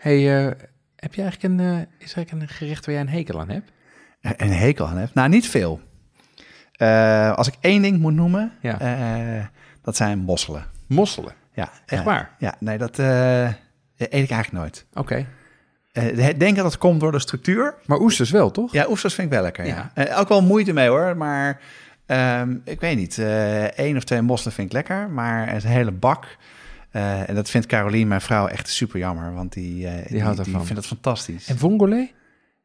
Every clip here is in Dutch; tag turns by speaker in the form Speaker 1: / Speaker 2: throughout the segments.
Speaker 1: Hey, eh, heb je eigenlijk een, eh, is er eigenlijk een gerecht waar jij een hekel aan hebt?
Speaker 2: Een hekel aan heb? Nou, niet veel. Eh, als ik één ding moet noemen,
Speaker 1: Ja.
Speaker 2: eh, dat zijn mosselen.
Speaker 1: Mosselen.
Speaker 2: Ja,
Speaker 1: Echt waar?
Speaker 2: Ja, nee, dat eh, eet ik eigenlijk nooit.
Speaker 1: Oké.
Speaker 2: Eh, ik denk dat het komt door de structuur.
Speaker 1: Maar oesters wel, toch?
Speaker 2: Ja, oesters vind ik wel lekker. Ja.
Speaker 1: Ja.
Speaker 2: Eh, ook wel moeite mee hoor, maar ehm, ik weet niet. eh één of twee mosselen vind ik lekker, maar een hele bak. Eh, en dat vindt Carolien, mijn vrouw, echt super jammer, want die, eh, die,
Speaker 1: houdt
Speaker 2: die
Speaker 1: ervan.
Speaker 2: vindt het fantastisch.
Speaker 1: En vongole?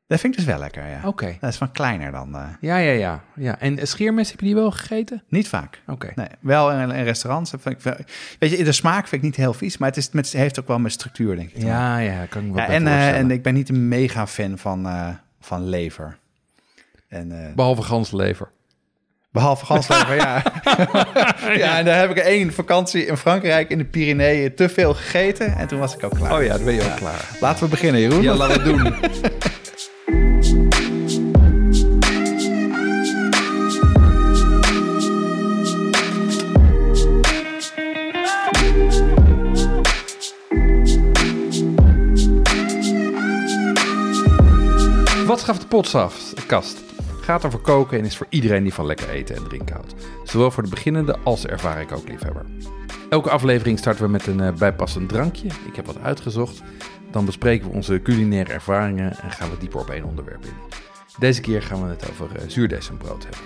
Speaker 2: Dat vind ik dus wel lekker, ja.
Speaker 1: Oké.
Speaker 2: Dat is van kleiner dan. eh,
Speaker 1: Ja, ja, ja, ja. En scheermes, heb je die wel gegeten?
Speaker 2: niet vaak.
Speaker 1: Oké.
Speaker 2: Nee, wel in, in restaurants. dat Vind ik wel, weet je, de smaak vind ik niet heel vies, maar het is met, heeft ook wel met structuur, denk ik.
Speaker 1: Ja, ja, kan ik me
Speaker 2: Ja, en, en ik ben niet een mega fan van, van lever. En, eh,
Speaker 1: Behalve ganslever.
Speaker 2: Behalve ganslever, ja. ja, en daar heb ik één vakantie in Frankrijk in de Pyreneeën te veel gegeten. En toen was ik ook klaar.
Speaker 1: Oh ja, dan ben je ook klaar.
Speaker 2: Laten we beginnen, Jeroen.
Speaker 1: Ja, laat het doen. Wat schaft de potkast? Gaat over koken en is voor iedereen die van lekker eten en drinken houdt. Zowel voor de beginnende als ervaren kookliefhebber. Elke aflevering starten we met een eh, bijpassend drankje. Ik heb wat uitgezocht. Dan bespreken we onze culinaire ervaringen en gaan we dieper op één onderwerp in. Deze keer gaan we het over uh, zuurdesembrood hebben.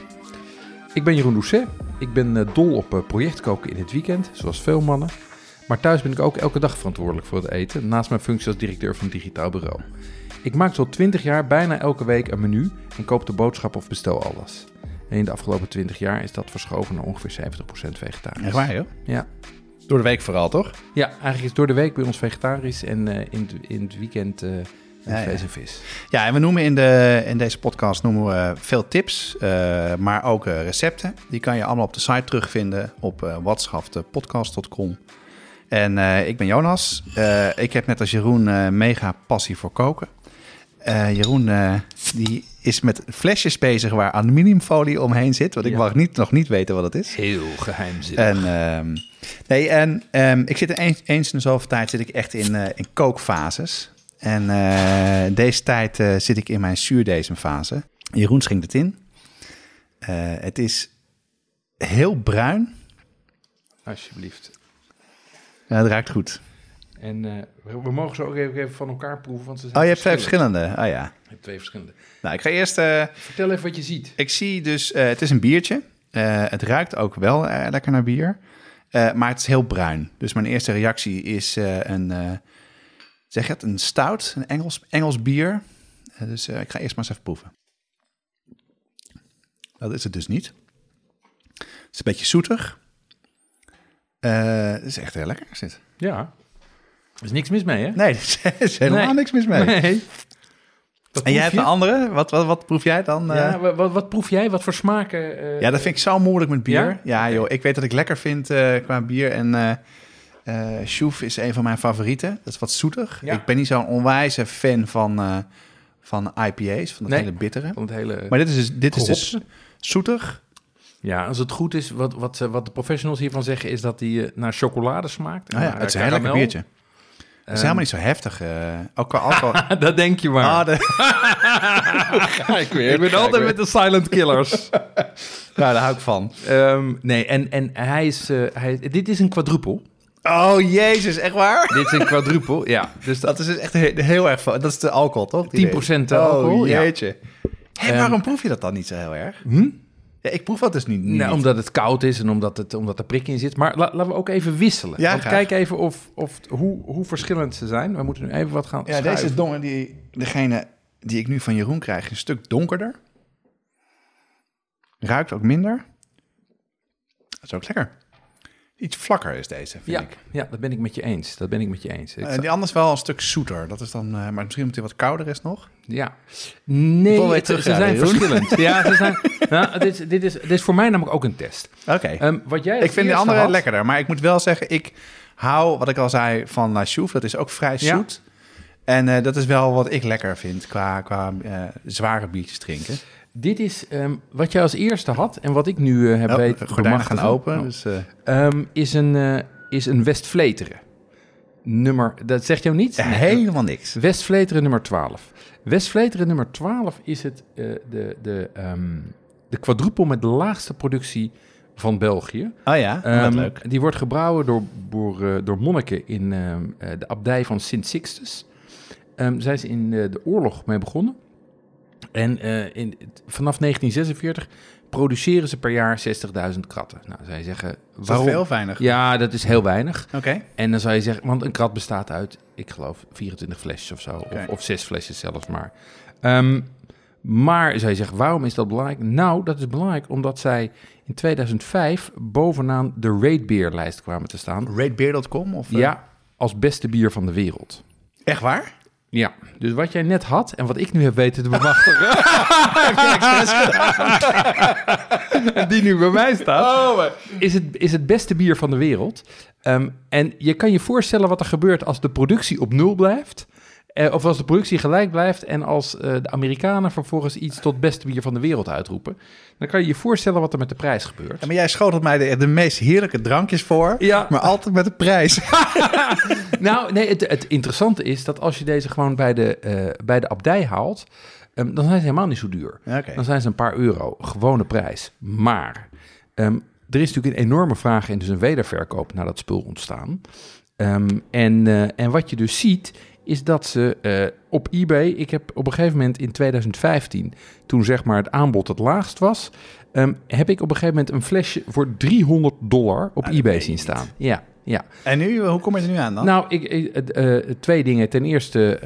Speaker 1: Ik ben Jeroen Doucet. Ik ben eh, dol op eh, projectkoken in het weekend, zoals veel mannen. Maar thuis ben ik ook elke dag verantwoordelijk voor het eten, naast mijn functie als directeur van digitaal bureau. Ik maak tot 20 jaar bijna elke week een menu en koop de boodschap of bestel alles. En in de afgelopen 20 jaar is dat verschoven naar ongeveer 70% vegetarisch.
Speaker 2: Echt waar, joh?
Speaker 1: Ja.
Speaker 2: Door de week vooral, toch?
Speaker 1: ja, eigenlijk is door de week bij ons vegetarisch en eh, in, het, in het weekend
Speaker 2: Ja, ja.
Speaker 1: vlees en vis.
Speaker 2: Ja, en we noemen in, de, in deze podcast noemen we veel tips, eh, maar ook recepten. Die kan je allemaal op de site terugvinden op uh, watschaftepodcast.com. En ik ben Jonas. Ik heb net als Jeroen mega passie voor koken. Eh, Jeroen eh, die is met flesjes bezig waar aluminiumfolie omheen zit. Want ik
Speaker 1: Ja.
Speaker 2: mag niet, nog niet weten wat het is.
Speaker 1: Heel geheimzinnig.
Speaker 2: En, ehm, nee, en ehm, ik zit eens, eens in de zoveel tijd zit ik echt in, eh, in kookfases. En deze tijd zit ik in mijn zuurdesemfase. Jeroen schenkt het in. Het is heel bruin.
Speaker 1: Alsjeblieft.
Speaker 2: Ja, het ruikt goed.
Speaker 1: En eh, we, we mogen ze ook even, even van elkaar proeven, want ze zijn
Speaker 2: Oh, je hebt twee
Speaker 1: verschillend.
Speaker 2: verschillende. Oh ja.
Speaker 1: Je hebt twee verschillende.
Speaker 2: Nou, ik ga eerst... eh,
Speaker 1: Vertel even wat je ziet.
Speaker 2: ik zie dus... eh, het is een biertje. Het ruikt ook wel lekker naar bier. Maar het is heel bruin. Dus mijn eerste reactie is een... zeg je het? Een stout. Een Engels, Engels bier. Dus ik ga eerst maar eens even proeven. Dat is het dus niet. Het is een beetje zoetig. Het is echt heel lekker. Is dit.
Speaker 1: Ja. Er is niks mis mee, hè?
Speaker 2: Nee, er is helemaal
Speaker 1: Nee.
Speaker 2: niks mis mee.
Speaker 1: Nee.
Speaker 2: En jij hebt een andere? Wat, wat, wat proef jij dan? eh?
Speaker 1: Ja, wa- wat, wat proef jij? Wat voor smaken? eh,
Speaker 2: Ja, dat vind ik zo moeilijk met bier.
Speaker 1: Ja?
Speaker 2: Joh. Ik weet dat ik lekker vind eh, qua bier. En eh eh Sjoef is een van mijn favorieten. Dat is wat zoetig.
Speaker 1: Ja.
Speaker 2: Ik ben niet zo'n onwijze fan van, eh, van IPA's, van
Speaker 1: Nee.
Speaker 2: hele bittere.
Speaker 1: Van het hele...
Speaker 2: Maar dit is dus, dit is dus zoetig.
Speaker 1: Ja, als het goed is, wat, wat, wat de professionals hiervan zeggen, is dat die eh, naar chocolade smaakt.
Speaker 2: Nou ja, het is een heel lekker biertje. Het is helemaal niet zo heftig. eh, ook qua alcohol.
Speaker 1: dat denk je maar.
Speaker 2: Ah, de-
Speaker 1: ik, ben altijd met de silent killers.
Speaker 2: nou, daar hou ik van.
Speaker 1: Ehm, nee, en, en hij is... eh, hij, dit is een quadrupel.
Speaker 2: Oh, jezus, echt waar?
Speaker 1: dit is een quadrupel, ja. Dus dat
Speaker 2: Dat is dus echt he- heel erg... Dat is de alcohol, toch? Die
Speaker 1: 10%
Speaker 2: weet.
Speaker 1: alcohol,
Speaker 2: Oh,
Speaker 1: ja.
Speaker 2: jeetje. Hé, waarom proef je dat dan niet zo heel erg?
Speaker 1: Hm?
Speaker 2: Ja, ik proef dat dus niet. niet.
Speaker 1: Nou, omdat het koud is en omdat, het, omdat er prik in zit. Maar la- laten we ook even wisselen.
Speaker 2: Ja,
Speaker 1: Want
Speaker 2: graag.
Speaker 1: kijk even of, of, hoe, hoe verschillend ze zijn. We moeten nu even wat gaan
Speaker 2: Ja,
Speaker 1: schuiven.
Speaker 2: deze is donker. Die, degene die ik nu van Jeroen krijg, is een stuk donkerder. Ruikt ook minder. Dat is ook lekker. Iets vlakker is deze, vind
Speaker 1: Ja,
Speaker 2: ik.
Speaker 1: ja, dat ben ik met je eens. Dat ben ik met je eens. Ik
Speaker 2: En
Speaker 1: za-
Speaker 2: die anders wel een stuk zoeter. Dat is dan, eh, maar misschien omdat hij wat kouder is nog.
Speaker 1: Ja. Nee, het- ze zijn verschillend. Ja, ze zijn, nou, dit, is, dit, is, dit is voor mij namelijk ook een test.
Speaker 2: Oké.
Speaker 1: Ehm, wat jij
Speaker 2: ik vind de
Speaker 1: eerste
Speaker 2: andere
Speaker 1: had-
Speaker 2: lekkerder. Maar ik moet wel zeggen, ik hou, wat ik al zei, van La Chouffe. Dat is ook vrij
Speaker 1: Ja.
Speaker 2: zoet. En eh, dat is wel wat ik lekker vind qua, qua eh, zware biertjes drinken.
Speaker 1: Dit is ehm, wat jij als eerste had en wat ik nu eh, heb
Speaker 2: Oh,
Speaker 1: weten
Speaker 2: gordijnen gaan open.
Speaker 1: Oh.
Speaker 2: Dus,
Speaker 1: Ehm, is een, eh is een Westvleteren. Nummer, dat zegt jou niet?
Speaker 2: helemaal niks.
Speaker 1: Westvleteren nummer 12. Westvleteren nummer 12 is het, de, de, ehm, de quadrupel met de laagste productie van België.
Speaker 2: Oh ja,
Speaker 1: Ehm,
Speaker 2: leuk.
Speaker 1: Die wordt gebrouwen door, door, door monniken in de abdij van Sint Sixtus. Ehm zij is in de oorlog mee begonnen. En eh, in, vanaf 1946 produceren ze per jaar 60.000 kratten. Nou, zij zeggen,
Speaker 2: Is dat
Speaker 1: waarom?
Speaker 2: veel weinig?
Speaker 1: Ja, dat is heel weinig.
Speaker 2: Oké.
Speaker 1: En dan zou je zeggen, want een krat bestaat uit, ik geloof, 24 flesjes of zo. Of, of zes flesjes zelfs maar. Ehm, maar zou je zeggen, waarom is dat belangrijk? Nou, dat is belangrijk omdat zij in 2005 bovenaan de Rate Beer lijst kwamen te staan.
Speaker 2: Ratebeer.com? Of, eh,
Speaker 1: Ja, als beste bier van de wereld.
Speaker 2: Echt waar?
Speaker 1: Ja, dus wat jij net had en wat ik nu heb weten te bemachtigen. en die nu bij mij staat. is, het, is het beste bier van de wereld. Ehm, en je kan je voorstellen wat er gebeurt als de productie op nul blijft. Eh, of als de productie gelijk blijft en als eh, de Amerikanen vervolgens iets tot beste bier van de wereld uitroepen. Dan kan je je voorstellen wat er met de prijs gebeurt.
Speaker 2: Ja, maar jij schotelt mij de, de meest heerlijke drankjes voor.
Speaker 1: Ja.
Speaker 2: Maar altijd met de prijs.
Speaker 1: Nou, nee, het, het interessante is dat als je deze gewoon bij de, eh, bij de abdij haalt, ehm, dan zijn ze helemaal niet zo duur. Dan zijn ze een paar euro, gewone prijs. Maar ehm, er is natuurlijk een enorme vraag en dus een wederverkoop naar dat spul ontstaan. Ehm, en, en wat je dus ziet, is dat ze eh, op eBay... Ik heb op een gegeven moment in 2015, toen zeg maar het aanbod het laagst was... ehm, heb ik op een gegeven moment een flesje voor 300 dollar op
Speaker 2: Ah,
Speaker 1: eBay zien
Speaker 2: niet.
Speaker 1: staan. Ja, ja.
Speaker 2: En nu, hoe kom je er nu aan dan?
Speaker 1: Nou, ik, eh, twee dingen. Ten eerste,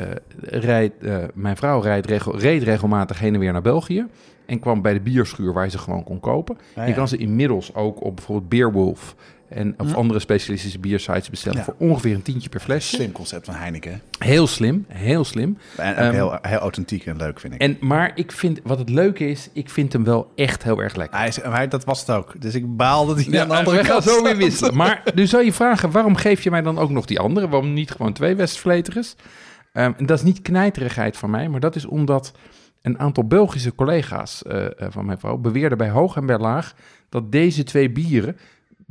Speaker 1: eh, mijn vrouw rijdt regel, reed regelmatig heen en weer naar België. En kwam bij de bierschuur waar je ze gewoon kon kopen.
Speaker 2: Ah,
Speaker 1: Je kan ze inmiddels ook op bijvoorbeeld Beerwolf en of andere specialistische biersites bestellen
Speaker 2: Ja.
Speaker 1: voor ongeveer een tientje per flesje.
Speaker 2: Slim concept van Heineken.
Speaker 1: Heel slim, heel slim.
Speaker 2: En ook
Speaker 1: Ehm,
Speaker 2: heel, heel authentiek en leuk, vind ik.
Speaker 1: En, maar ik vind, wat het leuke is, ik vind hem wel echt heel erg lekker.
Speaker 2: hij is, hij, dat was het ook. Dus ik baal dat hij
Speaker 1: Ja,
Speaker 2: aan de andere kant
Speaker 1: zo weer wisselen. Maar nu zou je vragen, waarom geef je mij dan ook nog die andere? Waarom niet gewoon twee Westvleteres? Ehm, en dat is niet knijterigheid van mij, maar dat is omdat een aantal Belgische collega's eh, eh, van mijn vrouw beweerden bij hoog en bij laag dat deze twee bieren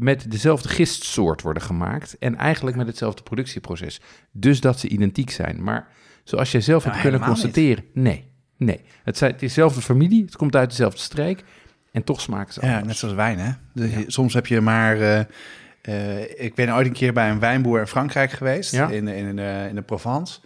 Speaker 1: met dezelfde gistsoort worden gemaakt en eigenlijk met hetzelfde productieproces. Dus dat ze identiek zijn. Maar zoals jij zelf
Speaker 2: Nou,
Speaker 1: hebt kunnen
Speaker 2: helemaal
Speaker 1: constateren, nee, nee. Het, zijn, dezelfde familie, het komt uit dezelfde streek en toch smaken ze
Speaker 2: Ja,
Speaker 1: anders.
Speaker 2: net zoals wijn, hè? Dus
Speaker 1: Ja.
Speaker 2: Soms heb je maar... eh, eh, ik ben ooit een keer bij een wijnboer in Frankrijk geweest,
Speaker 1: Ja.
Speaker 2: in, in, eh, in de Provence.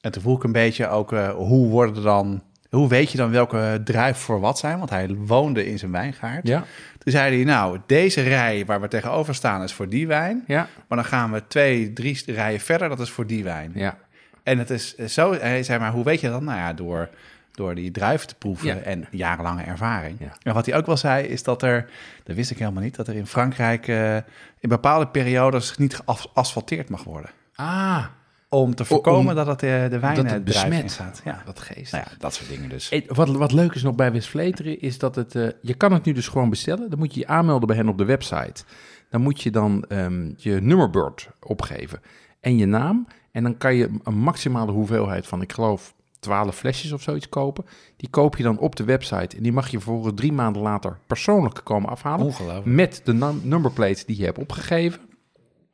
Speaker 2: En toen vroeg ik een beetje ook, hoe worden dan... Hoe weet je dan welke druif voor wat zijn? Want hij woonde in zijn wijngaard.
Speaker 1: Ja,
Speaker 2: Toen zei hij, nou, deze rij waar we tegenover staan is voor die wijn.
Speaker 1: ja,
Speaker 2: Maar dan gaan we twee, drie rijen verder, dat is voor die wijn.
Speaker 1: ja.
Speaker 2: En het is zo, hij zei maar, hoe weet je dat? Nou ja, door, door die druiven te proeven
Speaker 1: Ja.
Speaker 2: en jarenlange ervaring.
Speaker 1: Ja.
Speaker 2: En wat hij ook wel zei, is dat er, dat wist ik helemaal niet, dat er in Frankrijk eh, in bepaalde periodes niet geasfalteerd mag worden.
Speaker 1: Ah,
Speaker 2: Om te voorkomen
Speaker 1: om-
Speaker 2: dat het eh, de wijn
Speaker 1: dat
Speaker 2: eh,
Speaker 1: het besmet.
Speaker 2: ingaat. Ja.
Speaker 1: wat geest.
Speaker 2: Nou ja, dat soort dingen dus.
Speaker 1: Wat, wat leuk is nog bij Westvleteren is dat het... eh, je kan het nu dus gewoon bestellen. Dan moet je je aanmelden bij hen op de website. Dan moet je dan ehm, je nummerbord opgeven en je naam. En dan kan je een maximale hoeveelheid van, ik geloof, 12 flesjes of zoiets kopen. Die koop je dan op de website. En die mag je vervolgens drie maanden later persoonlijk komen afhalen.
Speaker 2: Ongelooflijk.
Speaker 1: Met de num- numberplate die je hebt opgegeven.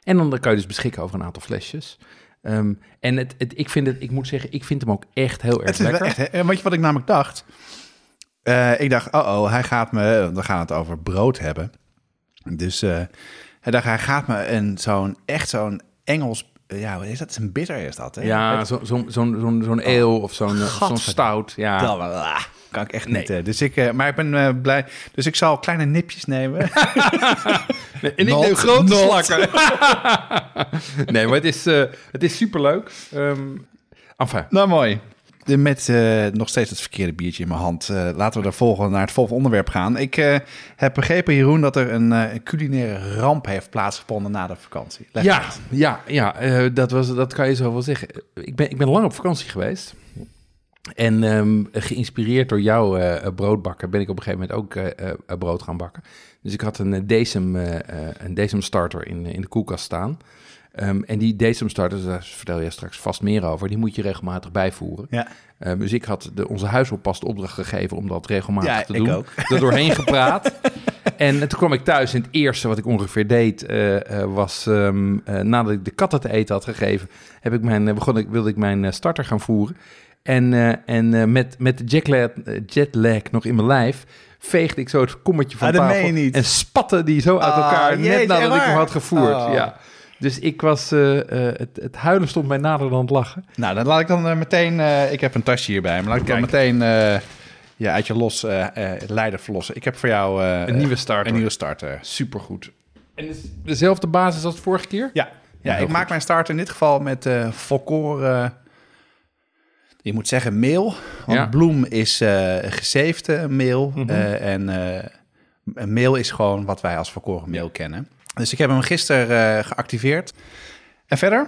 Speaker 1: En dan kan je dus beschikken over een aantal flesjes. Ehm, en het, het, ik, vind het, ik moet zeggen, ik vind hem ook echt heel erg
Speaker 2: Het is
Speaker 1: lekker.
Speaker 2: echt, weet je wat ik namelijk dacht? Eh, ik dacht, oh oh, hij gaat me, we gaan het over brood hebben. Dus eh, hij dacht, hij gaat me een zo'n, echt zo'n Engels, eh, ja, wat is dat? Een bitter is dat, hè?
Speaker 1: Ja, zo'n zo'n zo'n zo'n ale of zo'n eh, zo'n stout. Ja.
Speaker 2: Kan ik echt
Speaker 1: Nee.
Speaker 2: niet. eh, dus ik, eh, maar ik ben eh, blij. Dus ik zal kleine nipjes nemen.
Speaker 1: En ik neem grote
Speaker 2: not.
Speaker 1: slakken. nee, maar het is, het is superleuk. Ehm enfin,
Speaker 2: nou, mooi. de- met nog steeds het verkeerde biertje in mijn hand. Laten we er volgende, naar het volgende onderwerp gaan. Ik heb begrepen, Jeroen, dat er een, culinaire ramp heeft plaatsgevonden na de vakantie. Leg
Speaker 1: Ja,
Speaker 2: uit.
Speaker 1: ja, ja dat, was, dat kan je zo wel zeggen. Ik ben, ik ben lang op vakantie geweest. En ehm, geïnspireerd door jouw eh, broodbakken ben ik op een gegeven moment ook eh, eh, brood gaan bakken. Dus ik had een eh, Decem, eh, eh, een Decem starter in, in de koelkast staan. Ehm, en die Decem starters, daar vertel je straks vast meer over, die moet je regelmatig bijvoeren.
Speaker 2: Ja.
Speaker 1: Ehm, dus ik had de, onze huisoppas de opdracht gegeven om dat regelmatig
Speaker 2: Ja,
Speaker 1: te
Speaker 2: ik
Speaker 1: doen.
Speaker 2: ook.
Speaker 1: Er doorheen gepraat. En toen kwam ik thuis en het eerste wat ik ongeveer deed eh, eh, was, eh, nadat ik de katten te eten had gegeven, heb ik mijn, eh, begon ik, wilde ik mijn eh, starter gaan voeren. En, eh, en eh, met, met de jetlag, jetlag nog in mijn lijf veegde ik zo het kommetje van
Speaker 2: Ah,
Speaker 1: tafel en spatte die zo uit
Speaker 2: Ah,
Speaker 1: elkaar
Speaker 2: jeetje,
Speaker 1: net nadat ik hem had gevoerd.
Speaker 2: Oh.
Speaker 1: Ja. Dus ik was, eh, het, het huilen stond mij nader dan het lachen.
Speaker 2: Nou, dan laat ik dan meteen... ik heb een tasje hierbij, maar laat ik dan meteen ja, uit je los eh, leider verlossen. Ik heb voor jou
Speaker 1: Een nieuwe starter.
Speaker 2: Een nieuwe starter.
Speaker 1: Supergoed. En is dezelfde basis als de vorige keer?
Speaker 2: Ja, ja, ik maak mijn starter in dit geval met eh volkoren... je moet zeggen meel, want
Speaker 1: Ja.
Speaker 2: bloem is eh gezeefde meel.
Speaker 1: Mhm.
Speaker 2: eh, en eh, een meel is gewoon wat wij als volkoren meel kennen. Dus ik heb hem gisteren eh, geactiveerd. En verder?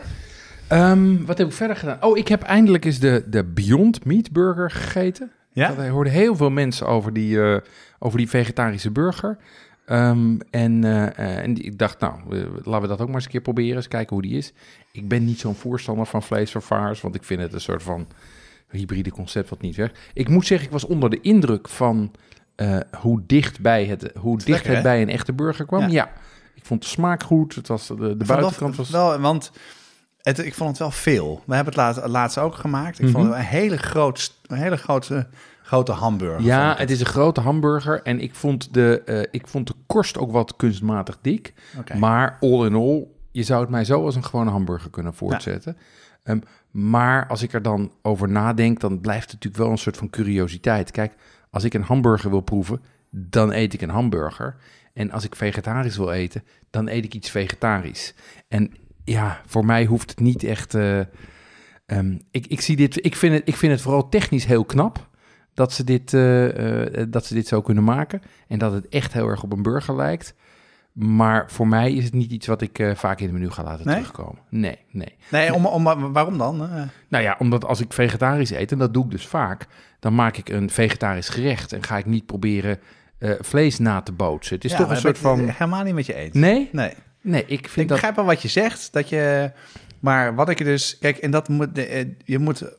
Speaker 1: Ehm, wat heb ik verder gedaan? Oh, ik heb eindelijk eens de, de Beyond Meat Burger gegeten.
Speaker 2: Ja?
Speaker 1: Want Ik hoorde heel veel mensen over die, eh, over die vegetarische burger. Ehm, en eh, eh, en ik dacht, nou, eh, laten we dat ook maar eens een keer proberen. Eens kijken hoe die is. Ik ben niet zo'n voorstander van vleesvervangers, want ik vind het een soort van hybride concept wat niet werkt. Ik moet zeggen, ik was onder de indruk van eh, hoe dicht, bij het, hoe dicht
Speaker 2: lekker,
Speaker 1: het
Speaker 2: hè?
Speaker 1: bij een echte burger kwam.
Speaker 2: Ja.
Speaker 1: Ja. ik vond de smaak goed. Het was, de, de
Speaker 2: vond
Speaker 1: buitenkant was...
Speaker 2: wel, want het, ik vond het wel veel. We hebben het laatst, laatst ook gemaakt. Ik vond
Speaker 1: Mhm.
Speaker 2: het een hele, groot, een hele grote, grote hamburger.
Speaker 1: Ja,
Speaker 2: vond
Speaker 1: het is een grote hamburger. En ik vond de, eh, ik vond de korst ook wat kunstmatig dik. Maar all in all, je zou het mij zo als een gewone hamburger kunnen voortzetten. Ehm, maar als ik er dan over nadenk, dan blijft het natuurlijk wel een soort van curiositeit. Kijk, als ik een hamburger wil proeven, dan eet ik een hamburger. En als ik vegetarisch wil eten, dan eet ik iets vegetarisch. En ja, voor mij hoeft het niet echt. eh, ehm, ik, ik, zie dit, ik, vind het, ik vind het vooral technisch heel knap dat ze, dit, eh, dat ze dit zo kunnen maken. En dat het echt heel erg op een burger lijkt. Maar voor mij is het niet iets wat ik eh, vaak in het menu ga laten
Speaker 2: Nee?
Speaker 1: terugkomen. Nee, nee.
Speaker 2: Nee, om, om, waarom dan? Eh,
Speaker 1: Nou ja, omdat als ik vegetarisch eet, en dat doe ik dus vaak, dan maak ik een vegetarisch gerecht en ga ik niet proberen eh, vlees na te bootsen. Het is
Speaker 2: ja,
Speaker 1: toch een soort
Speaker 2: ik
Speaker 1: van.
Speaker 2: Helemaal niet met je eens.
Speaker 1: Nee,
Speaker 2: Nee.
Speaker 1: nee, ik
Speaker 2: Ik
Speaker 1: vind dat.
Speaker 2: begrijp wel wat je zegt. Dat je, maar wat ik er dus... Kijk, en dat moet... Je moet...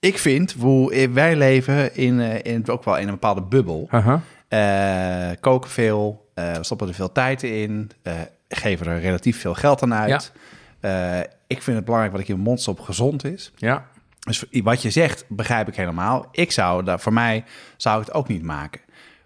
Speaker 2: Ik vind, hoe wij leven in, in ook wel in een bepaalde bubbel. Eh, koken veel, we stoppen er veel tijd in, eh, geven er relatief veel geld aan uit. Eh, ik vind het belangrijk wat ik in mijn mond stop gezond is.
Speaker 1: Ja,
Speaker 2: Dus wat je zegt, begrijp ik helemaal. Ik zou, daar, voor mij zou ik het ook niet maken.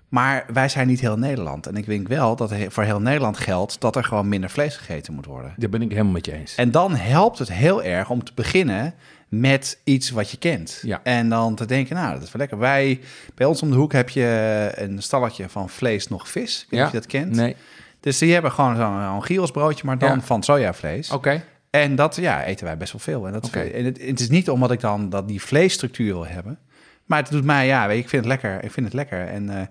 Speaker 2: Maar wij zijn niet heel Nederland. En ik denk wel dat voor heel Nederland geldt dat er gewoon minder vlees gegeten moet worden.
Speaker 1: daar ben ik helemaal met je eens.
Speaker 2: En dan helpt het heel erg om te beginnen met iets wat je kent.
Speaker 1: Ja.
Speaker 2: En dan te denken, nou, dat is wel lekker. Wij, bij ons om de hoek heb je een stalletje van vlees nog vis. Ik weet of je dat kent.
Speaker 1: Nee,
Speaker 2: Dus die hebben gewoon zo'n zo'n gyros maar dan
Speaker 1: Ja.
Speaker 2: van sojavlees.
Speaker 1: oké.
Speaker 2: En dat ja, eten wij best wel veel. En, dat, en het, het is niet omdat ik dan dat die vleesstructuur wil hebben. Maar het doet mij, ja, weet je, ik vind het lekker. Ik vind het lekker. En eh,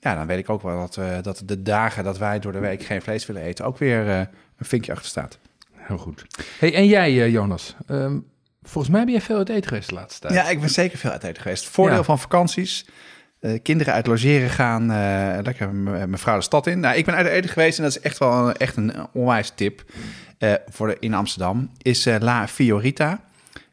Speaker 2: ja, dan weet ik ook wel dat, eh, dat de dagen dat wij door de week geen vlees willen eten... ook weer eh, een vinkje achter staat.
Speaker 1: Heel goed. Hey, en jij, Jonas? Ehm, volgens mij ben jij veel uit eten geweest de laatste tijd.
Speaker 2: Ja, ik ben zeker veel uit eten geweest. Voordeel
Speaker 1: Ja.
Speaker 2: van vakanties. eh, kinderen uit logeren gaan. eh, lekker m- mijn vrouw de stad in. Nou, ik ben uit eten geweest en dat is echt wel een, echt een onwijs tip. eh, voor de, in Amsterdam. Is eh, La Fiorita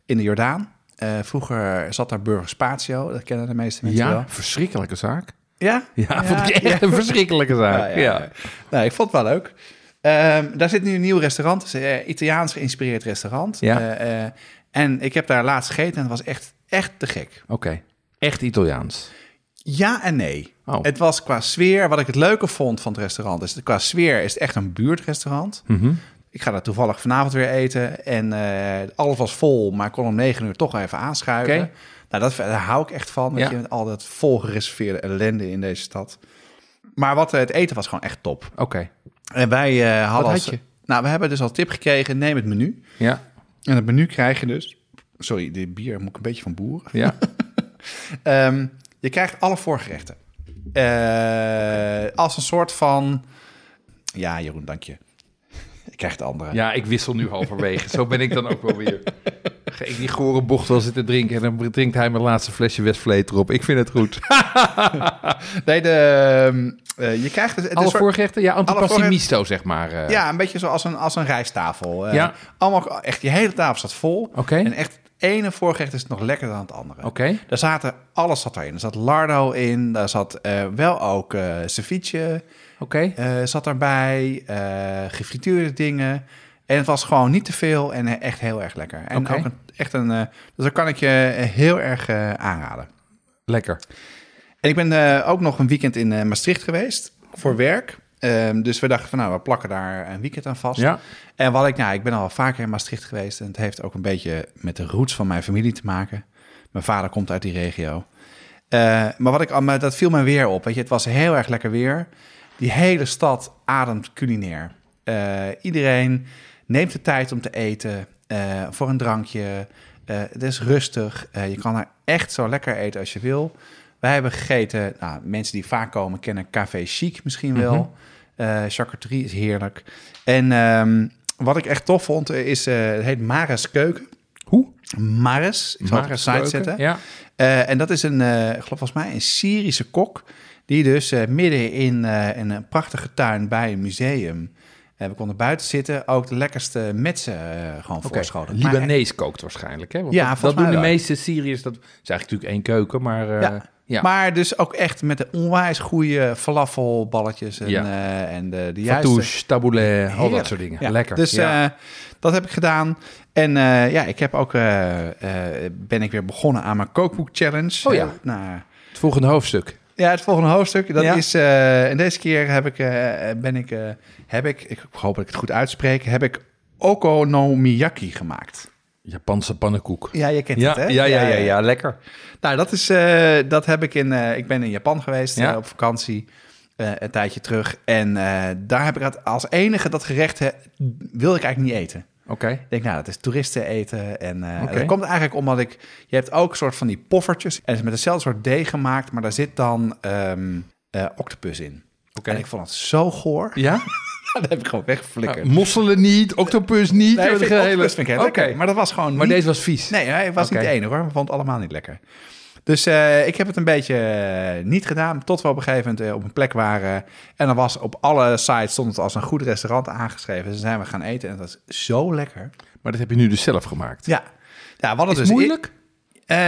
Speaker 2: in de Jordaan. Eh, vroeger zat daar Burger Spatio. Dat kennen de meeste mensen
Speaker 1: Ja,
Speaker 2: wel.
Speaker 1: verschrikkelijke zaak.
Speaker 2: Ja?
Speaker 1: Ja, vond ik echt een verschrikkelijke zaak.
Speaker 2: Ja,
Speaker 1: Ja,
Speaker 2: ja, ja. Nou, ik vond het wel leuk. Ehm, daar zit nu een nieuw restaurant. Het is een Italiaans geïnspireerd restaurant.
Speaker 1: Ja.
Speaker 2: Eh, eh, en ik heb daar laatst gegeten en het was echt, echt te gek.
Speaker 1: Oké. Echt Italiaans.
Speaker 2: Ja en nee.
Speaker 1: Oh.
Speaker 2: Het was qua sfeer, wat ik het leuke vond van het restaurant, is qua sfeer is het echt een buurtrestaurant.
Speaker 1: Mhm.
Speaker 2: Ik ga daar toevallig vanavond weer eten en eh, alles was vol, maar ik kon om negen uur toch even aanschuiven. Nou, dat, daar hou ik echt van,
Speaker 1: Ja.
Speaker 2: je, met al dat vol gereserveerde ellende in deze stad. Maar wat, eh, het eten was gewoon echt top.
Speaker 1: Oké.
Speaker 2: En wij eh, hadden
Speaker 1: had
Speaker 2: als-
Speaker 1: je?
Speaker 2: Nou, we hebben dus al tip gekregen, neem het menu.
Speaker 1: Ja.
Speaker 2: En het menu krijg je dus... Sorry, dit bier moet ik een beetje van boeren.
Speaker 1: Ja.
Speaker 2: Ehm, je krijgt alle voorgerechten. Eh, als een soort van... Ja, Jeroen, dank je. Ik krijg de andere.
Speaker 1: Ja, ik wissel nu halverwege. Zo ben ik dan ook wel weer. Ga ik die gore bocht wel zitten drinken en dan drinkt hij mijn laatste flesje Westvleet erop. Ik vind het goed.
Speaker 2: Nee, de, ehm, eh, je krijgt... dus- Het
Speaker 1: Alle voorgerechten? Ja, antipasti zeg maar. eh.
Speaker 2: Ja, een beetje zoals een, als een rijsttafel. Eh,
Speaker 1: Ja.
Speaker 2: Allemaal, echt, je hele tafel staat vol.
Speaker 1: Oké.
Speaker 2: En echt, ene voorgerecht is nog lekkerder dan het andere.
Speaker 1: Oké.
Speaker 2: Daar zaten, alles zat erin. Er zat lardo in, daar zat wel ook eh ceviche,
Speaker 1: Oké.
Speaker 2: zat erbij, gefrituurde dingen. En het was gewoon niet te veel en echt heel erg lekker. En ook een, echt een, eh, dus dat kan ik je eh, heel erg eh, aanraden.
Speaker 1: Lekker.
Speaker 2: En ik ben ook nog een weekend in Maastricht geweest voor werk. Ehm, dus we dachten van nou, we plakken daar een weekend aan vast.
Speaker 1: Ja.
Speaker 2: En wat ik, nou, ik ben al vaker in Maastricht geweest. En het heeft ook een beetje met de roots van mijn familie te maken. Mijn vader komt uit die regio. Maar wat ik, maar dat viel me weer op. Weet je, het was heel erg lekker weer. Die hele stad ademt culinair. Iedereen neemt de tijd om te eten. eh, voor een drankje. Eh, het is rustig. Eh, je kan er echt zo lekker eten als je wil. Wij hebben gegeten. Nou, mensen die vaak komen kennen Café Chic misschien wel. Eh charcuterie is heerlijk. En ehm, wat ik echt tof vond is, het heet Mares Keuken.
Speaker 1: Hoe?
Speaker 2: Mares. Ik zal het op de site zetten.
Speaker 1: Ja.
Speaker 2: En dat is een, ik geloof volgens mij een Syrische kok. Die dus midden in, in een prachtige tuin bij een museum. Eh, we konden buiten zitten. Ook de lekkerste metsen eh gewoon
Speaker 1: Oké.
Speaker 2: voorschoten. Maar
Speaker 1: Libanees kookt waarschijnlijk, hè? Want
Speaker 2: Ja,
Speaker 1: dat, doen de meeste Syriërs. Dat is eigenlijk natuurlijk één keuken, maar... eh,
Speaker 2: Ja.
Speaker 1: ja.
Speaker 2: Maar dus ook echt met de onwijs goede falafelballetjes en,
Speaker 1: Ja.
Speaker 2: en de, de juiste...
Speaker 1: Fatouche, taboulet, al dat soort dingen.
Speaker 2: Ja,
Speaker 1: Lekker.
Speaker 2: Dus dat heb ik gedaan. En ja, ik heb ook, ben ik weer begonnen aan mijn kookboek challenge.
Speaker 1: Oh ja.
Speaker 2: Nou,
Speaker 1: het volgende hoofdstuk.
Speaker 2: ja, het volgende hoofdstuk, dat is, en deze keer heb ik, ben ik, heb ik, ik hoop dat ik het goed uitspreek, heb ik okonomiyaki gemaakt.
Speaker 1: Japanse pannenkoek.
Speaker 2: Ja, je kent
Speaker 1: Ja,
Speaker 2: het, hè?
Speaker 1: ja, ja, ja, ja, lekker.
Speaker 2: Nou, dat is, eh, dat heb ik in, eh, ik ben in Japan geweest
Speaker 1: Ja.
Speaker 2: eh, op vakantie. een tijdje terug. En daar heb ik het als enige dat gerecht wilde ik eigenlijk niet eten.
Speaker 1: Oké.
Speaker 2: Ik denk, nou, dat is toeristen eten. En
Speaker 1: Oké.
Speaker 2: dat komt eigenlijk omdat ik... Je hebt ook een soort van die poffertjes. En het is met hetzelfde soort deeg gemaakt, maar daar zit dan ehm, eh, octopus in.
Speaker 1: Oké.
Speaker 2: En ik vond het zo goor.
Speaker 1: Ja?
Speaker 2: dat heb ik gewoon weggeflikkerd.
Speaker 1: Nou, mosselen niet, octopus niet.
Speaker 2: nee, vind,
Speaker 1: hele-
Speaker 2: octopus vind ik heel
Speaker 1: Oké.
Speaker 2: lekker. Maar dat was gewoon
Speaker 1: Maar
Speaker 2: niet...
Speaker 1: deze was vies.
Speaker 2: Nee, hij was niet de enige hoor. We vonden het allemaal niet lekker. Dus eh, ik heb het een beetje eh, niet gedaan. Tot we op een gegeven moment eh, op een plek waren. En dan was op alle sites stond het als een goed restaurant aangeschreven. Dus dan zijn we gaan eten. En dat was zo lekker.
Speaker 1: Maar dat heb je nu dus zelf gemaakt.
Speaker 2: Ja. Ja, wat het
Speaker 1: Is
Speaker 2: dus
Speaker 1: moeilijk?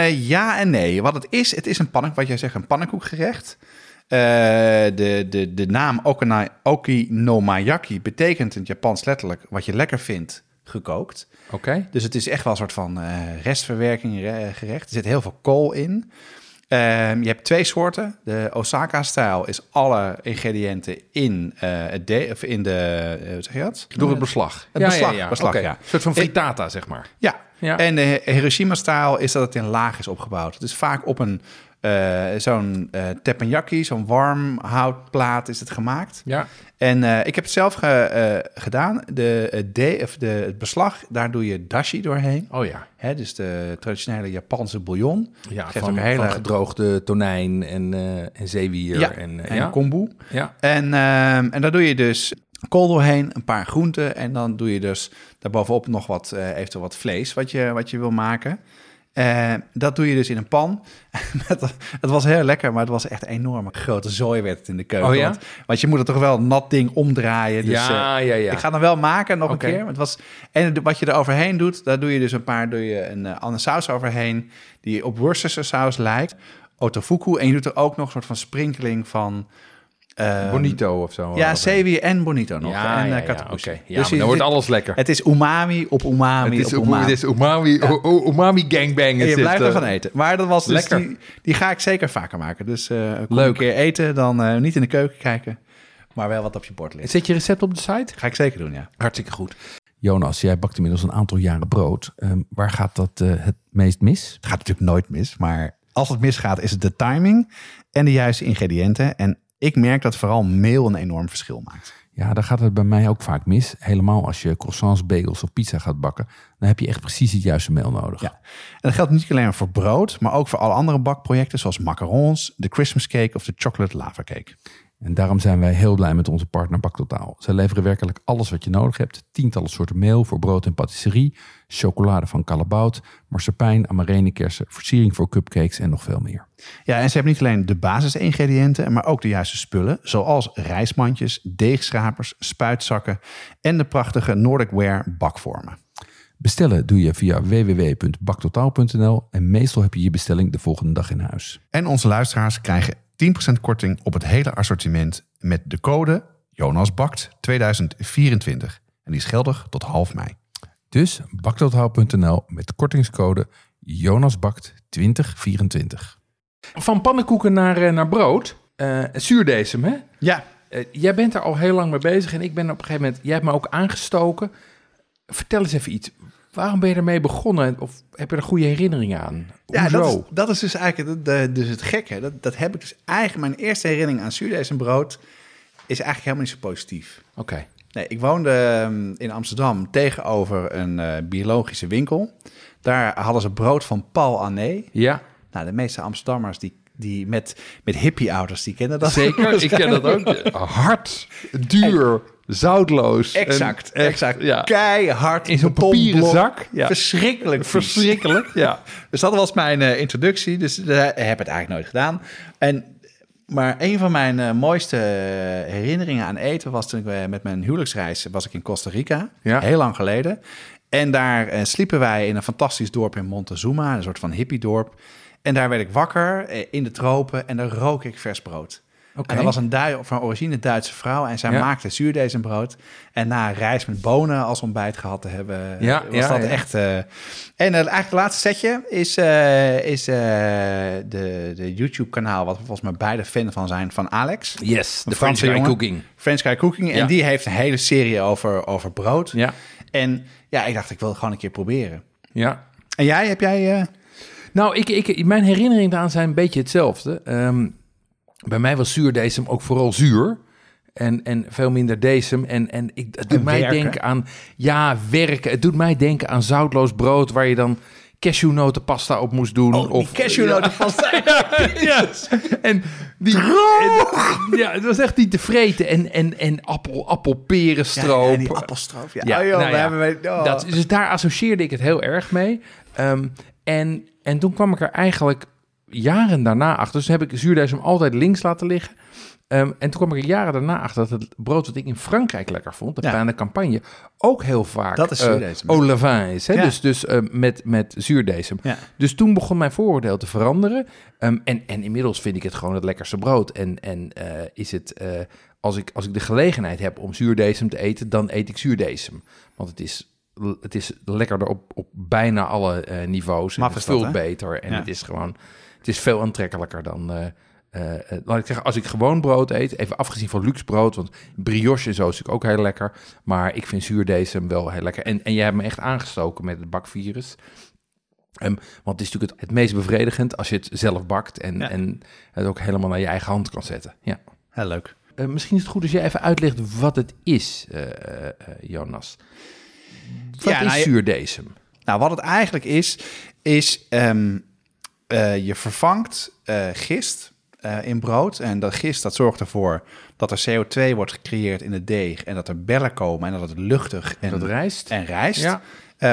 Speaker 2: ja en nee. Wat het is, het is een pannenkoek, wat jij zegt, een pannenkoekgerecht. Eh, de, de, de naam Okinomayaki betekent in het Japans letterlijk wat je lekker vindt gekookt.
Speaker 1: Oké.
Speaker 2: Dus het is echt wel een soort van eh, restverwerking re- gerecht. Er zit heel veel kool in. Ehm, je hebt twee soorten. De Osaka-stijl is alle ingrediënten in, eh, het de, of in de, hoe zeg je dat?
Speaker 1: Door het beslag.
Speaker 2: Het beslag, beslag, ja.
Speaker 1: Een soort van frittata, zeg maar.
Speaker 2: Ja.
Speaker 1: Ja.
Speaker 2: En de Hiroshima-stijl is dat het in laag is opgebouwd. Dus vaak op een eh, zo'n eh teppanyaki, zo'n warm houtplaat is het gemaakt.
Speaker 1: Ja.
Speaker 2: En eh, ik heb het zelf ge- gedaan. De, het de, of de, het beslag, daar doe je dashi doorheen.
Speaker 1: Oh ja.
Speaker 2: Hè, dus de traditionele Japanse bouillon.
Speaker 1: Ja,
Speaker 2: Geeft
Speaker 1: van,
Speaker 2: ook een hele-
Speaker 1: van gedroogde tonijn en, en zeewier.
Speaker 2: Ja,
Speaker 1: en,
Speaker 2: en
Speaker 1: ja.
Speaker 2: kombu.
Speaker 1: ja.
Speaker 2: En, ehm, en daar doe je dus kool doorheen, een paar groenten. En dan doe je dus daarbovenop nog wat, eventueel wat vlees wat je, wat je wil maken. Eh, dat doe je dus in een pan. Het was heel lekker, maar het was echt een enorme grote zooi werd het in de keuken.
Speaker 1: Oh ja?
Speaker 2: want, want je moet het toch wel een nat ding omdraaien. Dus,
Speaker 1: ja,
Speaker 2: eh,
Speaker 1: ja, ja.
Speaker 2: Ik ga hem wel maken nog een keer. Het was, en wat je er overheen doet, daar doe je dus een paar, doe je een uh, andere saus overheen. Die op Worcestershire saus lijkt. Otofuku. En je doet er ook nog een soort van sprinkeling van... ehm,
Speaker 1: Bonito of zo.
Speaker 2: Ja, zeewier en bonito nog.
Speaker 1: Ja,
Speaker 2: en
Speaker 1: ja,
Speaker 2: eh,
Speaker 1: ja,
Speaker 2: Dus
Speaker 1: dan wordt alles lekker.
Speaker 2: Het is umami op umami
Speaker 1: Het is,
Speaker 2: op umami.
Speaker 1: het is umami, umami gangbang.
Speaker 2: en je blijft
Speaker 1: eh.
Speaker 2: ervan eten. Maar dat was dus
Speaker 1: Lekker.
Speaker 2: die, die ga ik zeker vaker maken. Dus eh
Speaker 1: Leuk.
Speaker 2: een keer eten, dan eh, niet in de keuken kijken, maar wel wat op je bord ligt.
Speaker 1: Zet je recept op de site?
Speaker 2: Ga ik zeker doen, ja.
Speaker 1: Hartstikke goed. Jonas, jij bakt inmiddels een aantal jaren brood. Ehm, waar gaat dat het meest mis?
Speaker 2: Het gaat natuurlijk nooit mis, maar als het misgaat is het de timing en de juiste ingrediënten. En ik merk dat vooral meel een enorm verschil maakt.
Speaker 3: Ja, daar gaat het bij mij ook vaak mis. Helemaal als je croissants, bagels of pizza gaat bakken. Dan heb je echt precies het juiste meel nodig.
Speaker 2: Ja. En dat geldt niet alleen voor brood, maar ook voor alle andere bakprojecten zoals macarons, de Christmas cake of de chocolate lava cake.
Speaker 3: En daarom zijn wij heel blij met onze partner Baktotaal. Zij leveren werkelijk alles wat je nodig hebt. Tientallen soorten meel voor brood en patisserie, chocolade van Callebaut, marsepein, amarenekersen, versiering voor cupcakes en nog veel meer.
Speaker 2: Ja, en ze hebben niet alleen de basisingrediënten, maar ook de juiste spullen, zoals rijstmandjes, deegschrapers, spuitzakken en de prachtige Nordic Ware bakvormen.
Speaker 3: Bestellen doe je via www.baktotaal.nl en meestal heb je je bestelling de volgende dag in huis.
Speaker 2: En onze luisteraars krijgen 10% korting op het hele assortiment met de code JonasBakt 2024. En die is geldig tot half mei.
Speaker 3: Dus baktotaal.nl met kortingscode JonasBakt 2024.
Speaker 1: Van pannenkoeken naar, eh, naar brood. Uh, zuurdesem, hè?
Speaker 2: Ja.
Speaker 1: Uh, jij bent er al heel lang mee bezig en ik ben op een gegeven moment... Jij hebt me ook aangestoken. Vertel eens even iets. Waarom ben je ermee begonnen? Of heb je er goede herinneringen aan? Hoezo?
Speaker 2: Ja, dat is, dat is dus eigenlijk de, de, dus het gekke. Dat, dat heb ik dus eigenlijk... Mijn eerste herinnering aan zuurdesembrood is eigenlijk helemaal niet zo positief.
Speaker 1: Oké. Okay.
Speaker 2: Nee, ik woonde um, in Amsterdam tegenover een uh, biologische winkel. Daar hadden ze brood van Paul Ané.
Speaker 1: Ja.
Speaker 2: Nou, de meeste Amsterdammers die, die met, met hippie-ouders, die kennen dat.
Speaker 1: Zeker, ik ken dat ook. Hard, duur, zoutloos.
Speaker 2: Exact, en, exact. Ja. Keihard.
Speaker 1: In zo'n papieren zak.
Speaker 2: Ja. Verschrikkelijk.
Speaker 1: Verschrikkelijk, ja.
Speaker 2: Dus dat was mijn uh, introductie. Dus uh, heb het eigenlijk nooit gedaan. En maar een van mijn uh, mooiste herinneringen aan eten was toen ik met mijn huwelijksreis was ik in Costa Rica.
Speaker 1: Ja.
Speaker 2: Heel lang geleden. En daar sliepen wij in een fantastisch dorp in Montezuma, een soort van hippiedorp. En daar werd ik wakker in de tropen en daar rook ik vers brood.
Speaker 1: Okay.
Speaker 2: En dat was een van origine Duitse vrouw en zij ja. maakte zuurdesembrood. En na een reis met bonen als ontbijt gehad te hebben,
Speaker 1: ja,
Speaker 2: was
Speaker 1: ja,
Speaker 2: dat echt... Uh, en uh, eigenlijk het laatste setje is, uh, is de, de YouTube-kanaal, wat we volgens mij beide fan van zijn, van Alex.
Speaker 1: Yes, de
Speaker 2: Franse
Speaker 1: French Guy. Cooking.
Speaker 2: French Guy Cooking. En die heeft een hele serie over, over brood.
Speaker 1: Ja,
Speaker 2: En ja, ik dacht, ik wil het gewoon een keer proberen.
Speaker 1: ja.
Speaker 2: En jij, heb jij... eh,
Speaker 1: Nou, ik, ik, mijn herinneringen daaraan zijn een beetje hetzelfde. Ehm, bij mij was zuurdesem ook vooral zuur. En, en veel minder desem. En, en ik, het doet
Speaker 2: En
Speaker 1: mij
Speaker 2: werken.
Speaker 1: denken aan... Ja, werken. Het doet mij denken aan zoutloos brood... waar je dan cashewnotenpasta op moest doen.
Speaker 2: Oh,
Speaker 1: of
Speaker 2: cashewnotenpasta.
Speaker 1: Ja, ja. En die... en- ja, het was echt niet te vreten. En, en, en appel, appelperenstroop.
Speaker 2: Ja, die appelstroop. Ja,
Speaker 1: Ja,
Speaker 2: oh, joh,
Speaker 1: nou
Speaker 2: we
Speaker 1: ja.
Speaker 2: hebben... wij- oh.
Speaker 1: Dat, dus daar associeerde ik het heel erg mee. Ehm, en, en toen kwam ik er eigenlijk jaren daarna achter. Dus heb ik zuurdesem altijd links laten liggen. Ehm, en toen kwam ik jaren daarna achter dat het brood dat ik in Frankrijk lekker vond, de
Speaker 2: Ja.
Speaker 1: pain de campagne, ook heel vaak
Speaker 2: Dat is
Speaker 1: eh,
Speaker 2: zuurdesem.
Speaker 1: levain is. Hè?
Speaker 2: Ja.
Speaker 1: Dus, dus eh, met, met zuurdesem.
Speaker 2: Ja.
Speaker 1: Dus toen begon mijn vooroordeel te veranderen. Ehm, en, en inmiddels vind ik het gewoon het lekkerste brood. En, en eh, is het, als, ik, als ik de gelegenheid heb om zuurdesem te eten, dan eet ik zuurdesem. Want het is, het is lekkerder op, op bijna alle niveaus. En
Speaker 2: Maf
Speaker 1: het vult beter. En
Speaker 2: Ja.
Speaker 1: het is gewoon, het is veel aantrekkelijker dan... eh, eh, eh, laat ik zeggen, als ik gewoon brood eet, even afgezien van luxe brood, want brioche en zo is natuurlijk ook heel lekker, maar ik vind zuurdesem wel heel lekker. En, en jij hebt me echt aangestoken met het bakvirus. Ehm, want het is natuurlijk het, het meest bevredigend als je het zelf bakt en,
Speaker 2: Ja.
Speaker 1: en het ook helemaal naar je eigen hand kan zetten. Ja.
Speaker 2: Heel leuk.
Speaker 1: Misschien is het goed als jij even uitlegt wat het is, Jonas. Wat
Speaker 2: Ja,
Speaker 1: is
Speaker 2: nou, je-
Speaker 1: zuurdesem?
Speaker 2: Nou, wat het eigenlijk is, is ehm, eh, je vervangt eh, gist eh, in brood. En dat gist dat zorgt ervoor dat er CO2 wordt gecreëerd in het deeg. En dat er bellen komen en dat het luchtig en,
Speaker 1: Dat rijst?
Speaker 2: en rijst.
Speaker 1: Ja.